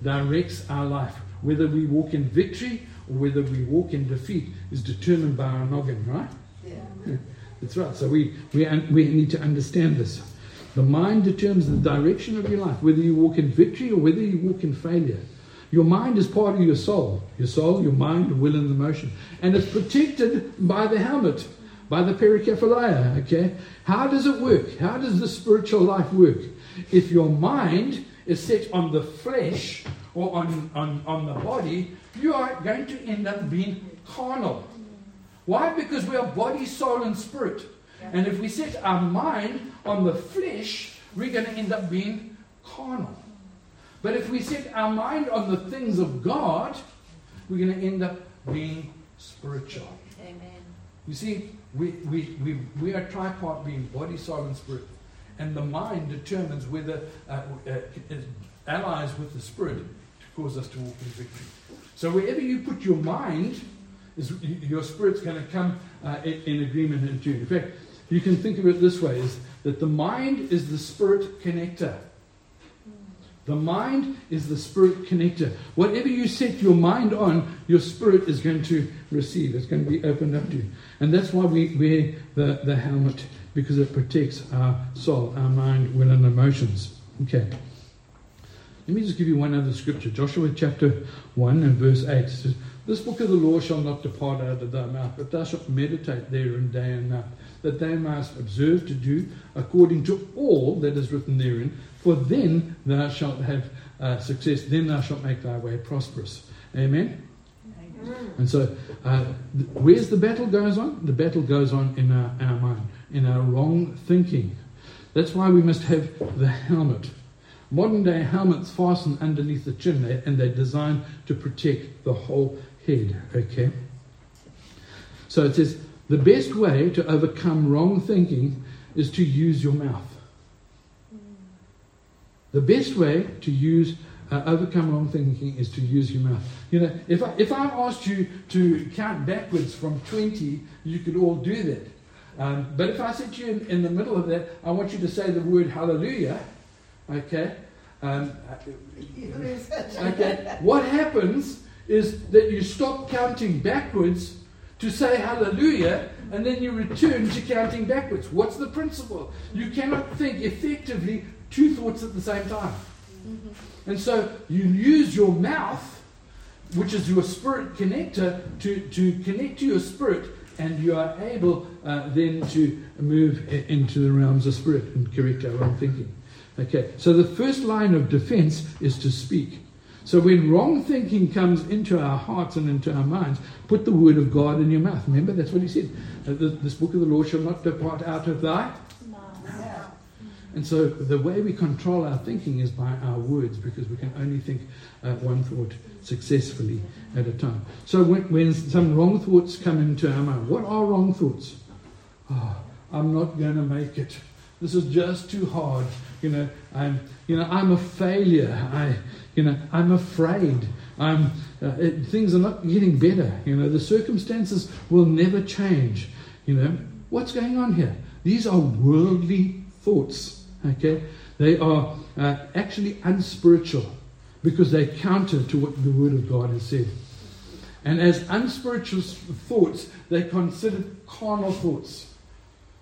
directs our life. Whether we walk in victory or whether we walk in defeat is determined by our noggin, right? Yeah. That's right. So we, we, we need to understand this. The mind determines the direction of your life, whether you walk in victory or whether you walk in failure. Your mind is part of your soul. Your soul, your mind, will, and emotion. And it's protected by the helmet, by the perikephalaia. Okay? How does it work? How does the spiritual life work? If your mind is set on the flesh or on, on, on the body, you are going to end up being carnal. Why? Because we are body, soul, and spirit. And if we set our mind on the flesh, we're going to end up being carnal. But if we set our mind on the things of God, we're going to end up being spiritual. Amen. You see, we, we, we, we are tripart being body, soul, and spirit. And the mind determines whether uh, uh, it allies with the spirit to cause us to walk in victory. So wherever you put your mind, is your spirit's going to come uh, in, in, agreement and tune. In fact, you can think of it this way: is that the mind is the spirit connector. The mind is the spirit connector. Whatever you set your mind on, your spirit is going to receive. It's going to be opened up to you. And that's why we wear the, the helmet, because it protects our soul, our mind, will, and emotions. Okay. Let me just give you one other scripture. Joshua chapter 1 and verse 8 says, This book of the law shall not depart out of thy mouth, but thou shalt meditate therein day and night, that thou mayest observe to do according to all that is written therein. For then thou shalt have uh, success, then thou shalt make thy way prosperous. Amen? Amen. And so, uh, th- where's the battle goes on? The battle goes on in our, our mind, in our wrong thinking. That's why we must have the helmet. Modern day helmets fasten underneath the chin and they're designed to protect the whole head. Okay? So it says the best way to overcome wrong thinking is to use your mouth. The best way to use uh, overcome wrong thinking is to use your mouth. You know, if I, if I asked you to count backwards from 20, you could all do that. Um, but if I said to you in, in, the middle of that, I want you to say the word hallelujah, okay? Um, <laughs> okay, what happens is that you stop counting backwards to say hallelujah and then you return to counting backwards. What's the principle? You cannot think effectively two thoughts at the same time. Mm-hmm. And so you use your mouth, which is your spirit connector, to, to connect to your spirit, and you are able uh, then to move into the realms of spirit and correct our own thinking. Okay, so the first line of defense is to speak. So when wrong thinking comes into our hearts and into our minds, put the word of God in your mouth. Remember, that's what he said. Uh, this book of the law shall not depart out of thy and so the way we control our thinking is by our words because we can only think uh, one thought successfully at a time. So when, when, some wrong thoughts come into our mind, what are wrong thoughts? Oh, I'm not going to make it. This is just too hard. You know, I'm, you know, I'm a failure. I, you know, I'm afraid. I'm, uh, it, things are not getting better. You know, the circumstances will never change. You know, what's going on here? These are worldly thoughts. Okay? They are uh, actually unspiritual because they counter to what the Word of God has said. And as unspiritual thoughts, they're considered carnal thoughts.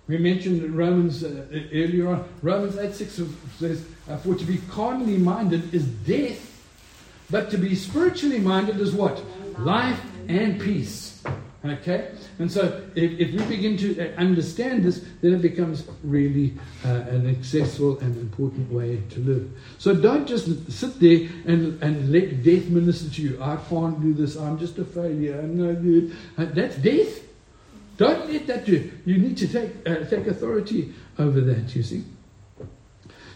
We mentioned Romans uh, earlier on. Romans 8 6 says, uh, For to be carnally minded is death, but to be spiritually minded is what? Life and peace. Okay? And so if, if we begin to uh, understand this, then it becomes really uh, an accessible and important way to live. So don't just sit there and, and let death minister to you. I can't do this. I'm just a failure. I'm no good. Uh, that's death. Don't let that do. You need to take, uh, take authority over that, you see.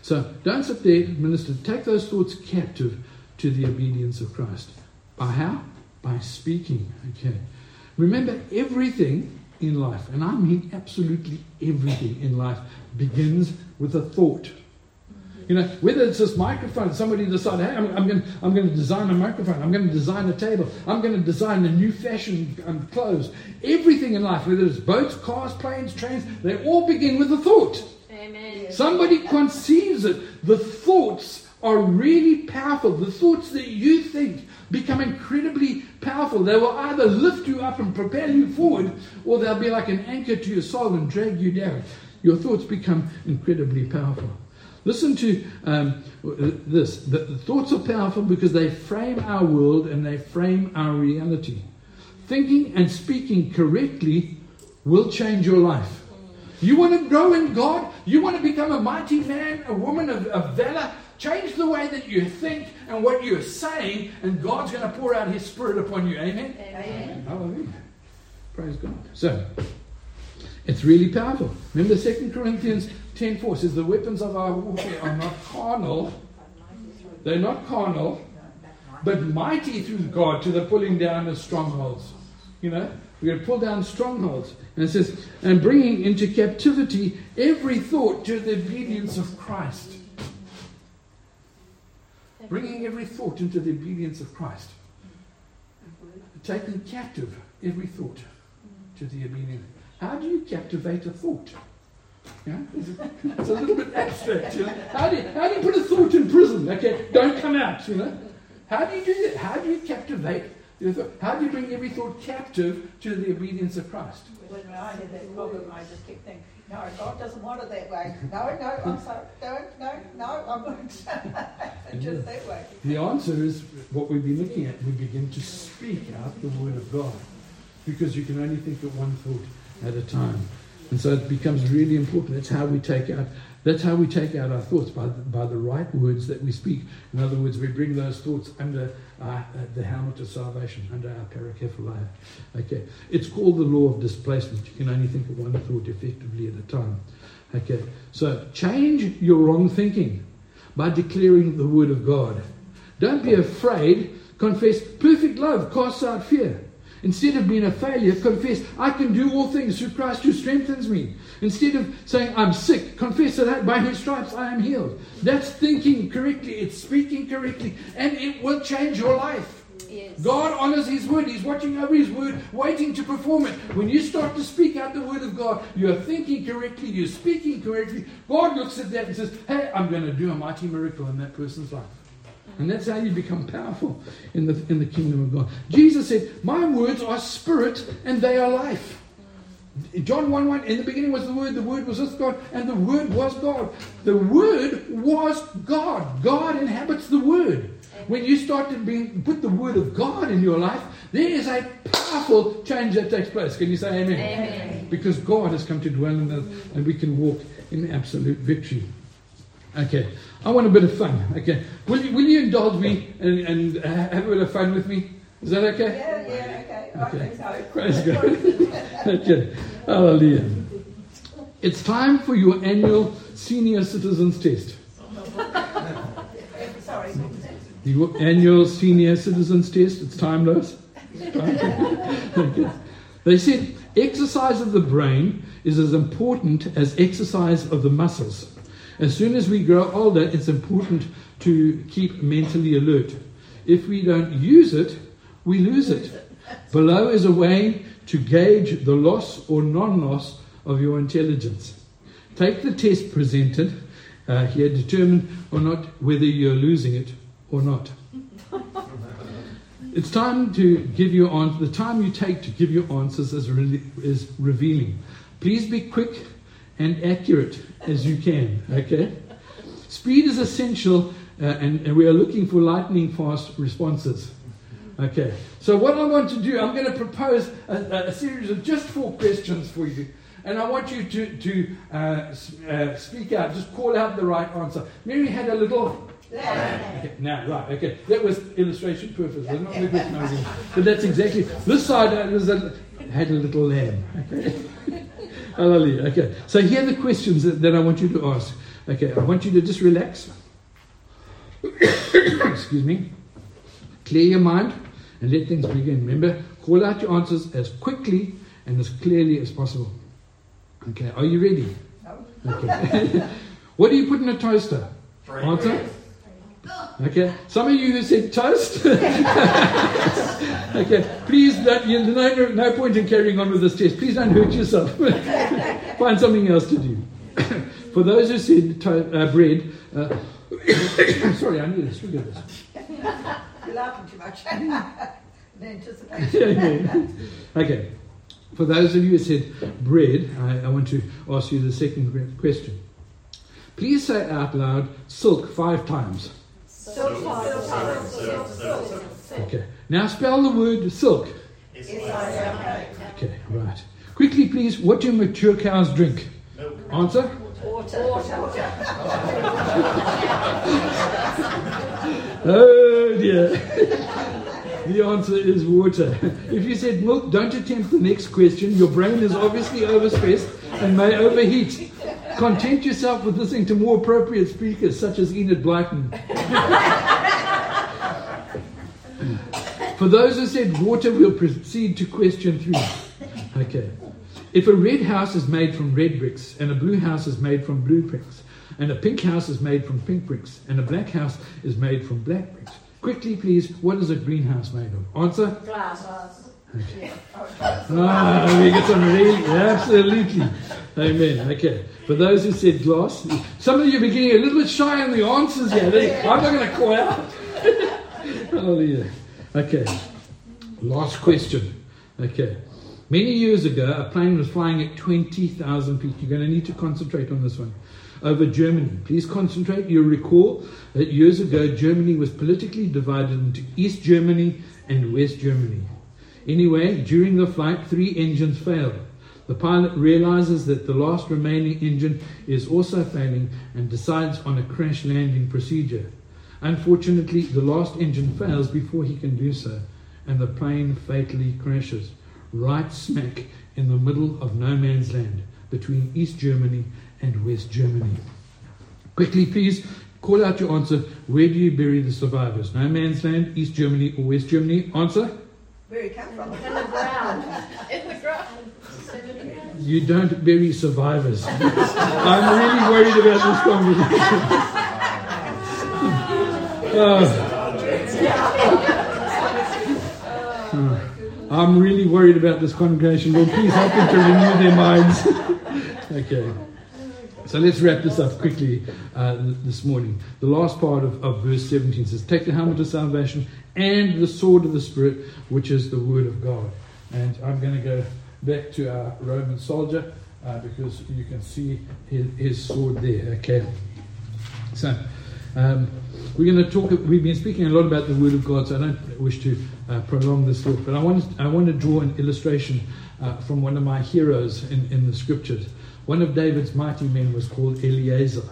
So don't sit there, minister. Take those thoughts captive to the obedience of Christ. By how? By speaking. Okay. Remember, everything in life, and I mean absolutely everything in life, begins with a thought. You know, whether it's this microphone, somebody decided, hey, I'm, I'm going I'm to design a microphone, I'm going to design a table, I'm going to design a new fashion um, clothes. Everything in life, whether it's boats, cars, planes, trains, they all begin with a thought. Amen. Somebody conceives it. The thoughts are really powerful. The thoughts that you think become incredibly powerful. They will either lift you up and propel you forward, or they'll be like an anchor to your soul and drag you down. Your thoughts become incredibly powerful. Listen to um, this. The, the thoughts are powerful because they frame our world and they frame our reality. Thinking and speaking correctly will change your life. You want to grow in God? You want to become a mighty man, a woman of, of valor? Change the way that you think and what you're saying, and God's going to pour out His Spirit upon you. Amen? Amen. Hallelujah. Praise God. So, it's really powerful. Remember 2 Corinthians 10 4 says, The weapons of our warfare are not carnal. They're not carnal, but mighty through God to the pulling down of strongholds. You know, we're going to pull down strongholds. And it says, and bringing into captivity every thought to the obedience of Christ bringing every thought into the obedience of Christ, taking captive every thought to the obedience. How do you captivate a thought? Yeah? It's a little bit abstract. You know? how, do you, how do you put a thought in prison? Okay, don't come out. You know, how do you do that? How do you captivate? How do you bring every thought captive to the obedience of Christ? When I had that problem, I just kept thinking, no, God doesn't want it that way. No, no, I'm sorry. No, no, no, I'm not. <laughs> just that way. The answer is what we've been looking at. We begin to speak out the word of God because you can only think of one thought at a time. And so it becomes really important. That's how we take out that's how we take out our thoughts by the, by the right words that we speak. In other words, we bring those thoughts under uh, uh, the helmet of salvation, under our parakephalaia. Okay, it's called the law of displacement. You can only think of one thought effectively at a time. Okay, so change your wrong thinking by declaring the word of God. Don't be afraid. Confess perfect love casts out fear. Instead of being a failure, confess, I can do all things through Christ who strengthens me. Instead of saying, I'm sick, confess that by his stripes I am healed. That's thinking correctly, it's speaking correctly, and it will change your life. Yes. God honors His word. He's watching over His word, waiting to perform it. When you start to speak out the word of God, you're thinking correctly, you're speaking correctly. God looks at that and says, Hey, I'm going to do a mighty miracle in that person's life. And that's how you become powerful in the, in the kingdom of God. Jesus said, My words are spirit and they are life. John 1 1, in the beginning was the Word, the Word was with God, and the Word was God. The Word was God. God inhabits the Word. When you start to be, put the Word of God in your life, there is a powerful change that takes place. Can you say amen? Amen. Because God has come to dwell in us, and we can walk in absolute victory. Okay, I want a bit of fun. Okay, will you, will you indulge me and, and uh, have a bit of fun with me? Is that okay? Yeah, yeah, okay. Okay. okay. <laughs> Praise God. <laughs> okay, hallelujah. It's time for your annual senior citizens test. Sorry. Your annual senior citizens test. It's timeless. <laughs> okay. They said exercise of the brain is as important as exercise of the muscles. As soon as we grow older, it's important to keep mentally alert. If we don't use it, we lose it. Below is a way to gauge the loss or non loss of your intelligence. Take the test presented uh, here, determine or not whether you're losing it or not. <laughs> It's time to give your answer. The time you take to give your answers is, re- is revealing. Please be quick and accurate as you can. Okay? Speed is essential, uh, and, and we are looking for lightning fast responses. Okay, so what I want to do, I'm going to propose a, a series of just four questions for you. And I want you to, to uh, uh, speak out, just call out the right answer. Mary had a little. Okay, now, right, okay. That was illustration purpose. not But that's exactly. This side uh, was a, had a little lamb. Okay. <laughs> Hallelujah. Okay. So here are the questions that, that I want you to ask. Okay, I want you to just relax. <coughs> Excuse me. Clear your mind and let things begin. Remember, call out your answers as quickly and as clearly as possible. Okay, are you ready? No. Okay. <laughs> what do you put in a toaster? Answer? Okay. Some of you who said toast. <laughs> <laughs> <laughs> okay. Please don't. You, no, no point in carrying on with this test. Please don't hurt yourself. <laughs> Find something else to do. <coughs> For those who said to, uh, bread, uh, <coughs> <coughs> sorry, I need a swig of this. You're laughing too much. <laughs> anticipation. okay. For those of you who said bread, I, I want to ask you the second question. Please say out loud silk five times. Silk, silk, silk, silk, Okay. Now spell the word silk. Okay, right. Quickly, please, what do mature cows drink? Answer? Water. Water. <laughs> Oh dear. The answer is water. If you said milk, don't attempt the next question. Your brain is obviously overstressed and may overheat. Content yourself with listening to more appropriate speakers such as Enid Blyton. <laughs> For those who said water, we'll proceed to question three. Okay. If a red house is made from red bricks, and a blue house is made from blue bricks, and a pink house is made from pink bricks, and a black house is made from black bricks, quickly, please, what is a greenhouse made of? Answer? Glass. Okay. Ah, we get some really, absolutely. Amen. Okay. For those who said glass, some of you are beginning a little bit shy on the answers here. I'm not going to call out. <laughs> Hallelujah. Okay. Last question. Okay. Many years ago, a plane was flying at 20,000 feet. You're going to need to concentrate on this one. Over Germany. Please concentrate. You'll recall that years ago, Germany was politically divided into East Germany and West Germany. Anyway, during the flight, three engines failed. The pilot realizes that the last remaining engine is also failing and decides on a crash landing procedure. Unfortunately, the last engine fails before he can do so, and the plane fatally crashes right smack in the middle of no man's land between East Germany and West Germany. Quickly, please call out your answer. Where do you bury the survivors? No man's land, East Germany, or West Germany? Answer? Where you come from? In the ground. In the ground. You don't bury survivors. <laughs> I'm really worried about this conversation. Oh. I'm really worried about this congregation. Lord, please help them to renew their minds. <laughs> okay. So let's wrap this up quickly uh, this morning. The last part of, of verse 17 says, Take the helmet of salvation and the sword of the Spirit, which is the word of God. And I'm going to go back to our Roman soldier uh, because you can see his, his sword there. Okay. So um, we're going to talk. We've been speaking a lot about the Word of God, so I don't wish to uh, prolong this talk. But I want I want to draw an illustration uh, from one of my heroes in, in the Scriptures. One of David's mighty men was called Eleazar,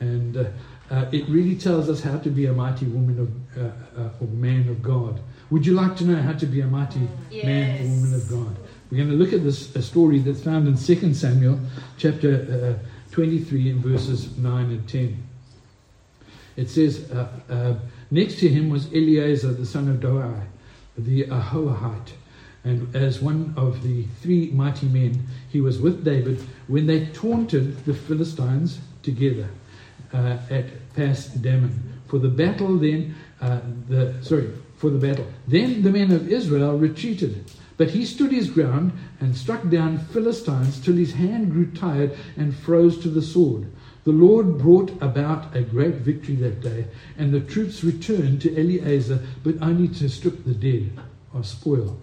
and uh, uh it really tells us how to be a mighty woman of uh, uh, or man of God. Would you like to know how to be a mighty yes. man or woman of God? We're going to look at this a story that's found in 2 Samuel chapter 23 and verses 9 and 10 it says, uh, uh, next to him was Eleazar, the son of Dodai, the Ahohite. And as one of the three mighty men, he was with David when they taunted the Philistines together uh, at Pas Dammim. For the battle, then, uh, the sorry, for the battle. Then the men of Israel retreated. But he stood his ground and struck down Philistines till his hand grew tired and froze to the sword. The Lord brought about a great victory that day, and the troops returned to Eleazar, but only to strip the dead of spoil.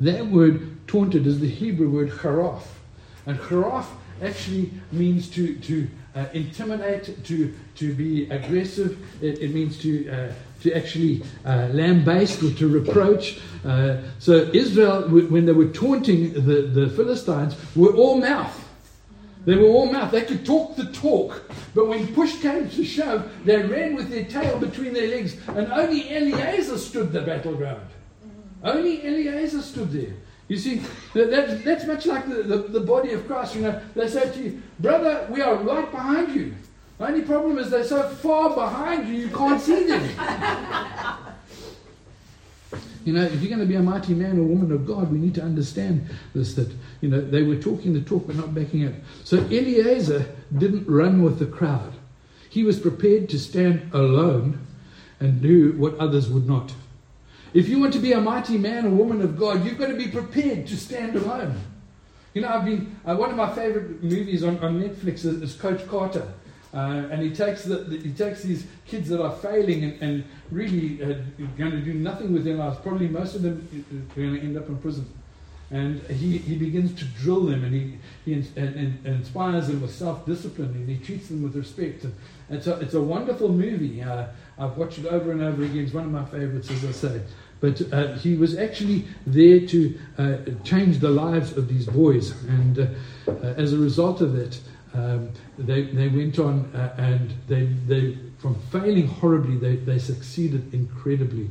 That word taunted is the Hebrew word charaf. And charaf actually means to, to uh, intimidate, to, to be aggressive. It, it means to, uh, to actually uh, lambaste or to reproach. Uh, so Israel, when they were taunting the, the Philistines, were all mouth. They were all mouth. They could talk the talk. But when push came to shove, they ran with their tail between their legs. And only Eleazar stood the battleground. Only Eleazar stood there. You see, that, that's much like the, the, the, body of Christ. You know, they say to you, brother, we are right behind you. The only problem is they're so far behind you, you can't see them. You know, if you're going to be a mighty man or woman of God, we need to understand this that, you know, they were talking the talk but not backing it. So Eleazar didn't run with the crowd. He was prepared to stand alone and do what others would not. If you want to be a mighty man or woman of God, you've got to be prepared to stand alone. You know, I've been, uh, one of my favorite movies on, on Netflix is, is Coach Carter. Uh, and he takes, the, the, he takes these kids that are failing and, and really uh, going to do nothing with their lives. Probably most of them are going to end up in prison. And he, he begins to drill them and he, he and, and, inspires them with self discipline and he treats them with respect. And it's a, it's a wonderful movie. Uh, I've watched it over and over again. It's one of my favorites, as I say. But uh, he was actually there to uh, change the lives of these boys. And uh, uh, as a result of that, um, they, they went on uh, and they, they, from failing horribly, they, they succeeded incredibly.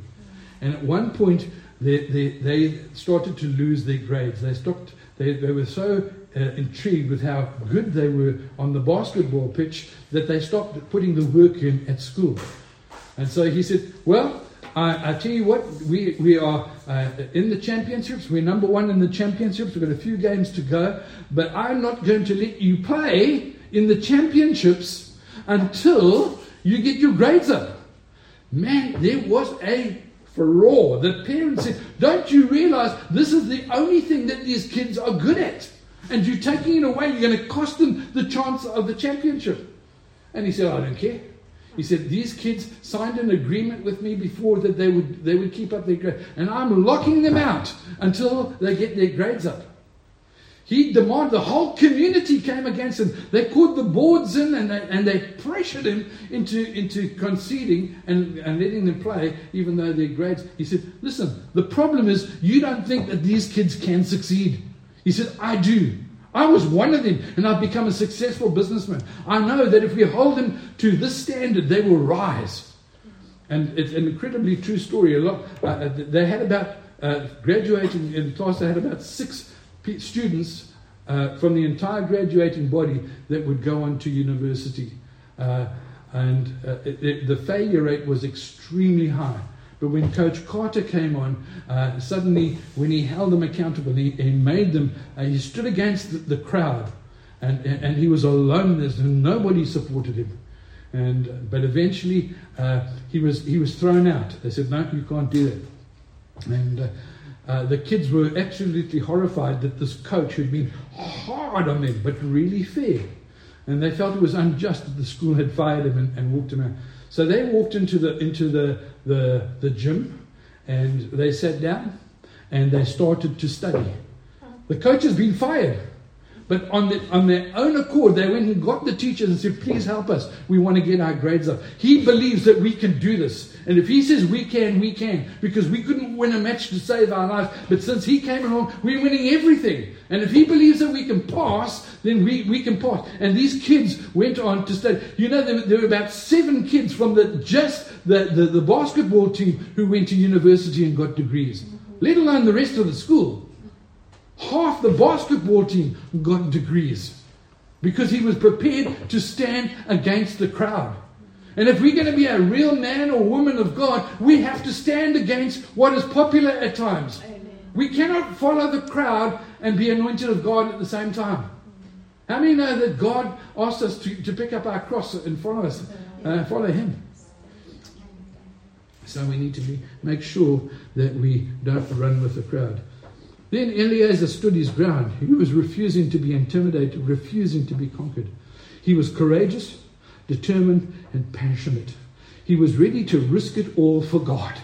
And at one point, they, they, they started to lose their grades. They, stopped, they, they were so uh, intrigued with how good they were on the basketball pitch that they stopped putting the work in at school. And so he said, Well, I, tell you what, we, we are uh, in the championships. We're number one in the championships. We've got a few games to go. But I'm not going to let you play in the championships until you get your grades up. Man, there was a furore. The parents said, Don't you realize this is the only thing that these kids are good at? And you're taking it away, you're going to cost them the chance of the championship. And he said, I don't care. He said, These kids signed an agreement with me before that they would, they would keep up their grades, And I'm locking them out until they get their grades up. He demanded, the whole community came against him. They called the boards in and they, and they pressured him into, into conceding and, and letting them play, even though their grades. He said, Listen, the problem is you don't think that these kids can succeed. He said, I do. I was one of them, and I've become a successful businessman. I know that if we hold them to this standard, they will rise. And it's an incredibly true story. A lot. Uh, uh they had about uh, graduating in class. They had about six students uh, from the entire graduating body that would go on to university, uh, and uh, it, it, the failure rate was extremely high. But when Coach Carter came on, uh, suddenly, when he held them accountable, he, he made them, uh, he stood against the, the crowd. And, and, and, he was alone, and nobody supported him. And, but eventually, uh, he, was, he was thrown out. They said, No, you can't do that. And uh, uh, the kids were absolutely horrified that this coach had been hard on them, but really fair. And they felt it was unjust that the school had fired him and, and walked him out. So they walked into the into the, the, the gym and they sat down and they started to study. The coach has been fired. But on, the, on their own accord, they went and got the teachers and said, Please help us. We want to get our grades up. He believes that we can do this. And if he says we can, we can. Because we couldn't win a match to save our lives. But since he came along, we're winning everything. And if he believes that we can pass, then we, we can pass. And these kids went on to study. You know, there, there were about seven kids from the just the, the, the basketball team who went to university and got degrees, let alone the rest of the school. Half the basketball team got degrees because he was prepared to stand against the crowd. And if we're going to be a real man or woman of God, we have to stand against what is popular at times. Amen. We cannot follow the crowd and be anointed of God at the same time. How many know that God asked us to, to pick up our cross and follow us, uh, follow Him? So we need to be, make sure that we don't run with the crowd. Then Eleazar stood his ground. He was refusing to be intimidated, refusing to be conquered. He was courageous, determined, and passionate. He was ready to risk it all for God.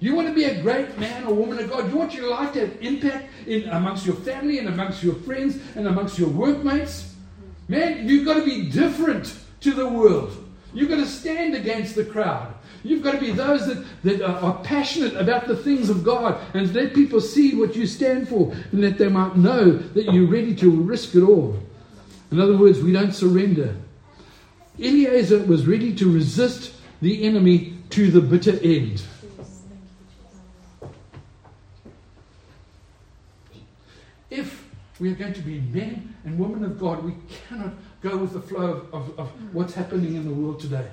You want to be a great man or woman of God. You want your life to have impact in amongst your family and amongst your friends and amongst your workmates. Man, you've got to be different to the world. You've got to stand against the crowd. You've got to be those that, that are, passionate about the things of God and let people see what you stand for and that they might know that you're ready to risk it all. In other words, we don't surrender. Eleazar was ready to resist the enemy to the bitter end. If we are going to be men and women of God, we cannot go with the flow of, of, of what's happening in the world today.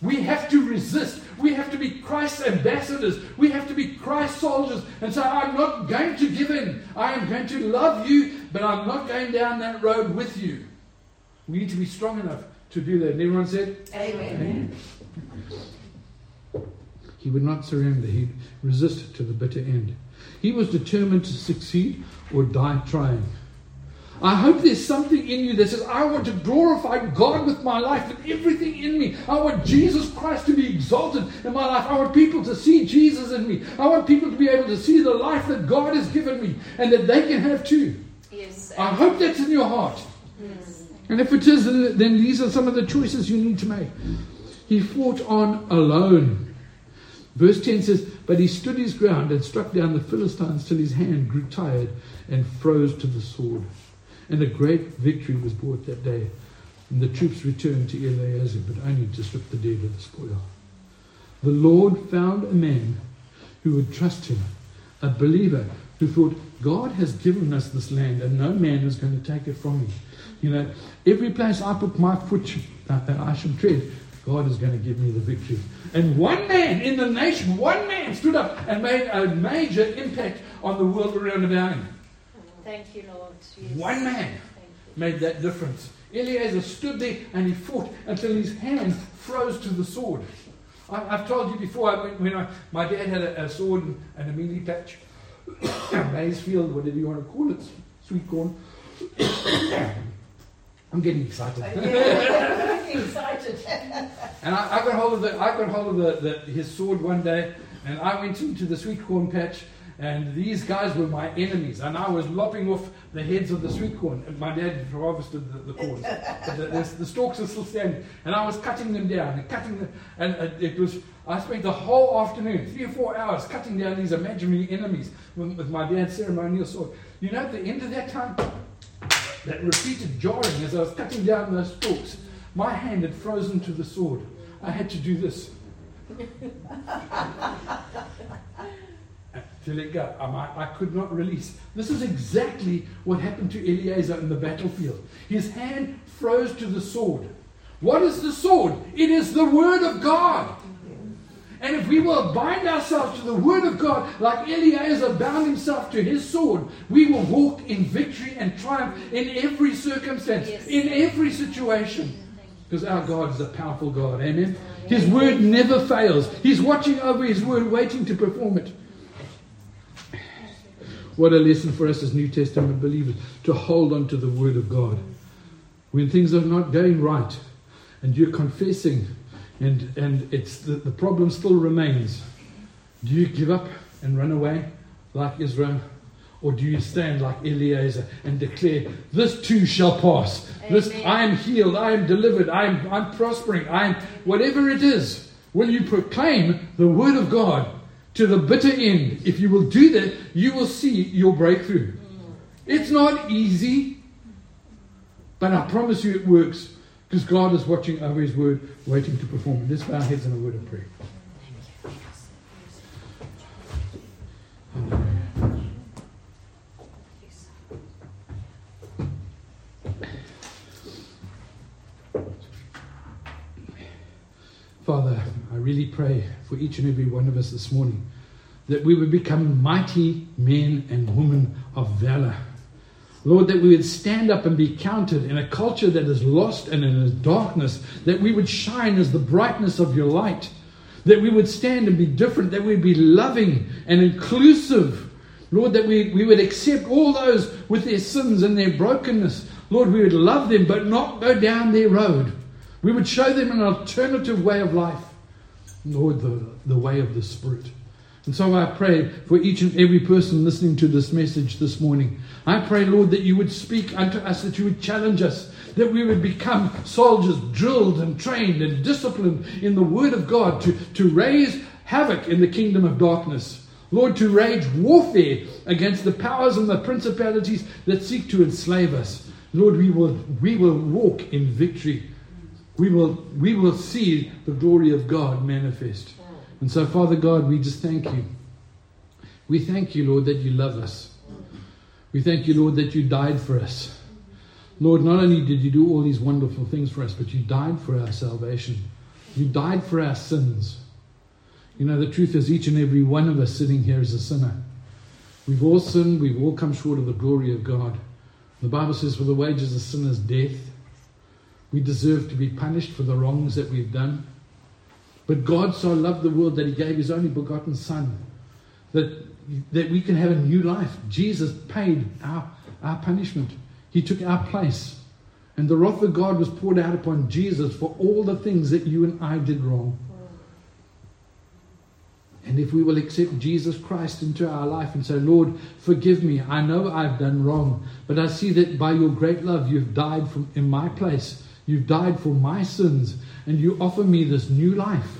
We have to resist. We have to be Christ's ambassadors. We have to be Christ's soldiers and say, I'm not going to give in. I am going to love you, but I'm not going down that road with you. We need to be strong enough to do that. And everyone said, Amen. Amen. He would not surrender. He'd resist to the bitter end. He was determined to succeed or die trying. I hope there's something in you that says, I want to glorify God with my life and everything in me. I want Jesus Christ to be exalted in my life. I want people to see Jesus in me. I want people to be able to see the life that God has given me and that they can have too. Yes. I hope that's in your heart. Yes. And if it is, then then these are some of the choices you need to make. He fought on alone. Verse 10 says, But he stood his ground and struck down the Philistines till his hand grew tired and froze to the sword. And a great victory was brought that day. And the troops returned to Eleazar, but only to strip the dead of the spoil. The Lord found a man who would trust him, a believer who thought, God has given us this land and no man is going to take it from me. You know, every place I put my foot that I should tread, God is going to give me the victory. And one man in the nation, one man stood up and made a major impact on the world around about him. Thank you, Lord. Yes. One man made that difference. Eleazar stood there and he fought until his hand froze to the sword. I, I've told you before, I, when I, my dad had a, a sword and, and a mealie patch, <coughs> a maize field, whatever you want to call it, sweet corn. <coughs> I'm getting excited. <laughs> Excited. <laughs> And I, I got hold of the, I got hold of the, the, his sword one day, and I went into the sweet corn patch, and these guys were my enemies, and I was lopping off the heads of the sweet corn. And my dad harvested the, the corn, the, the, the stalks are still standing, and I was cutting them down and cutting them, and it was. I spent the whole afternoon, three or four hours, cutting down these imaginary enemies with, with my dad's ceremonial sword. You know, at the end of that time, that repeated jarring as I was cutting down those stalks, my hand had frozen to the sword. I had to do this. <laughs> to let go. Um, I, I could not release. This is exactly what happened to Eleazar in the battlefield. His hand froze to the sword. What is the sword? It is the Word of God. And if we will bind ourselves to the Word of God, like Eleazar bound himself to his sword, we will walk in victory and triumph in every circumstance, Yes. in every situation. Because our God is a powerful God. Amen. His Word never fails. He's watching over His Word, waiting to perform it. What a lesson for us as New Testament believers to hold on to the Word of God. When things are not going right and you're confessing and, and it's the, the problem still remains, do you give up and run away like Israel? Or do you stand like Eleazar and declare, This too shall pass. This I am healed, I am delivered, I am I'm prospering, I am whatever it is. Will you proclaim the word of God to the bitter end? If you will do that, you will see your breakthrough. It's not easy, but I promise you it works because God is watching over His word, waiting to perform. Let's bow our heads in a word of prayer. Really pray for each and every one of us this morning that we would become mighty men and women of valor. Lord, that we would stand up and be counted in a culture that is lost and in darkness, that we would shine as the brightness of your light, that we would stand and be different, that we'd be loving and inclusive. Lord, that we, we would accept all those with their sins and their brokenness. Lord, we would love them but not go down their road. We would show them an alternative way of life. Lord, the, the way of the Spirit. And so I pray for each and every person listening to this message this morning. I pray, Lord, that you would speak unto us, that you would challenge us, that we would become soldiers drilled and trained and disciplined in the Word of God to, to raise havoc in the kingdom of darkness. Lord, to wage warfare against the powers and the principalities that seek to enslave us. Lord, we will, we will walk in victory. We will, we will see the glory of God manifest. Mm. And so, Father God, we just thank you. We thank you, Lord, that you love us. We thank you, Lord, that you died for us. Lord, not only did you do all these wonderful things for us, but you died for our salvation. You died for our sins. You know, the truth is, each and every one of us sitting here is a sinner. We've all sinned, we've all come short of the glory of God. The Bible says, For the wages of sin is death. We deserve to be punished for the wrongs that we've done. But God so loved the world that He gave His only begotten Son that, that we can have a new life. Jesus paid our, our punishment, He took our place. And the wrath of God was poured out upon Jesus for all the things that you and I did wrong. And if we will accept Jesus Christ into our life and say, Lord, forgive me. I know I've done wrong, but I see that by your great love, you've died from, in my place. You've died for my sins, and you offer me this new life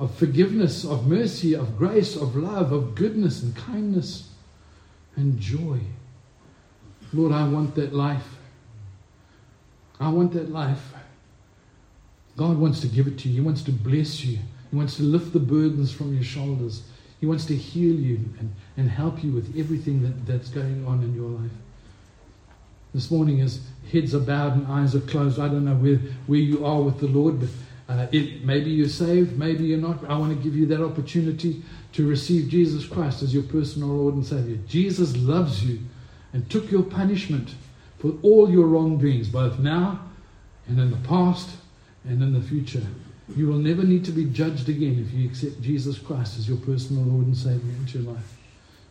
of forgiveness, of mercy, of grace, of love, of goodness and kindness and joy. Lord, I want that life. I want that life. God wants to give it to you. He wants to bless you. He wants to lift the burdens from your shoulders. He wants to heal you and, and help you with everything that, that's going on in your life. This morning, as heads are bowed and eyes are closed, I don't know where, where you are with the Lord, but uh, it, maybe you're saved, maybe you're not. I want to give you that opportunity to receive Jesus Christ as your personal Lord and Savior. Jesus loves you and took your punishment for all your wrongdoings, both now and in the past and in the future. You will never need to be judged again if you accept Jesus Christ as your personal Lord and Savior into your life.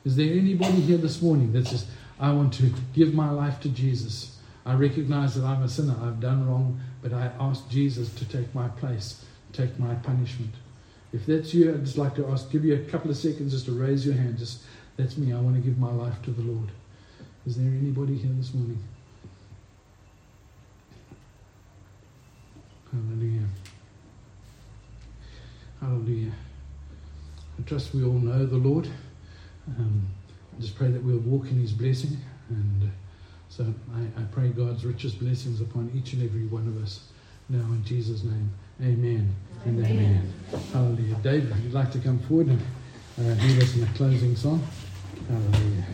Is there anybody here this morning that says, I want to give my life to Jesus? I recognize that I'm a sinner. I've done wrong, but I ask Jesus to take my place, take my punishment. If that's you, I'd just like to ask, give you a couple of seconds just to raise your hand. Just that's me. I want to give my life to the Lord. Is there anybody here this morning? Hallelujah. Hallelujah. I trust we all know the Lord. Um, just pray that we'll walk in his blessing. And uh, so I, I pray God's richest blessings upon each and every one of us now in Jesus' name. Amen and amen. amen. Hallelujah. David, would you like to come forward and uh, lead us in a closing song? Hallelujah.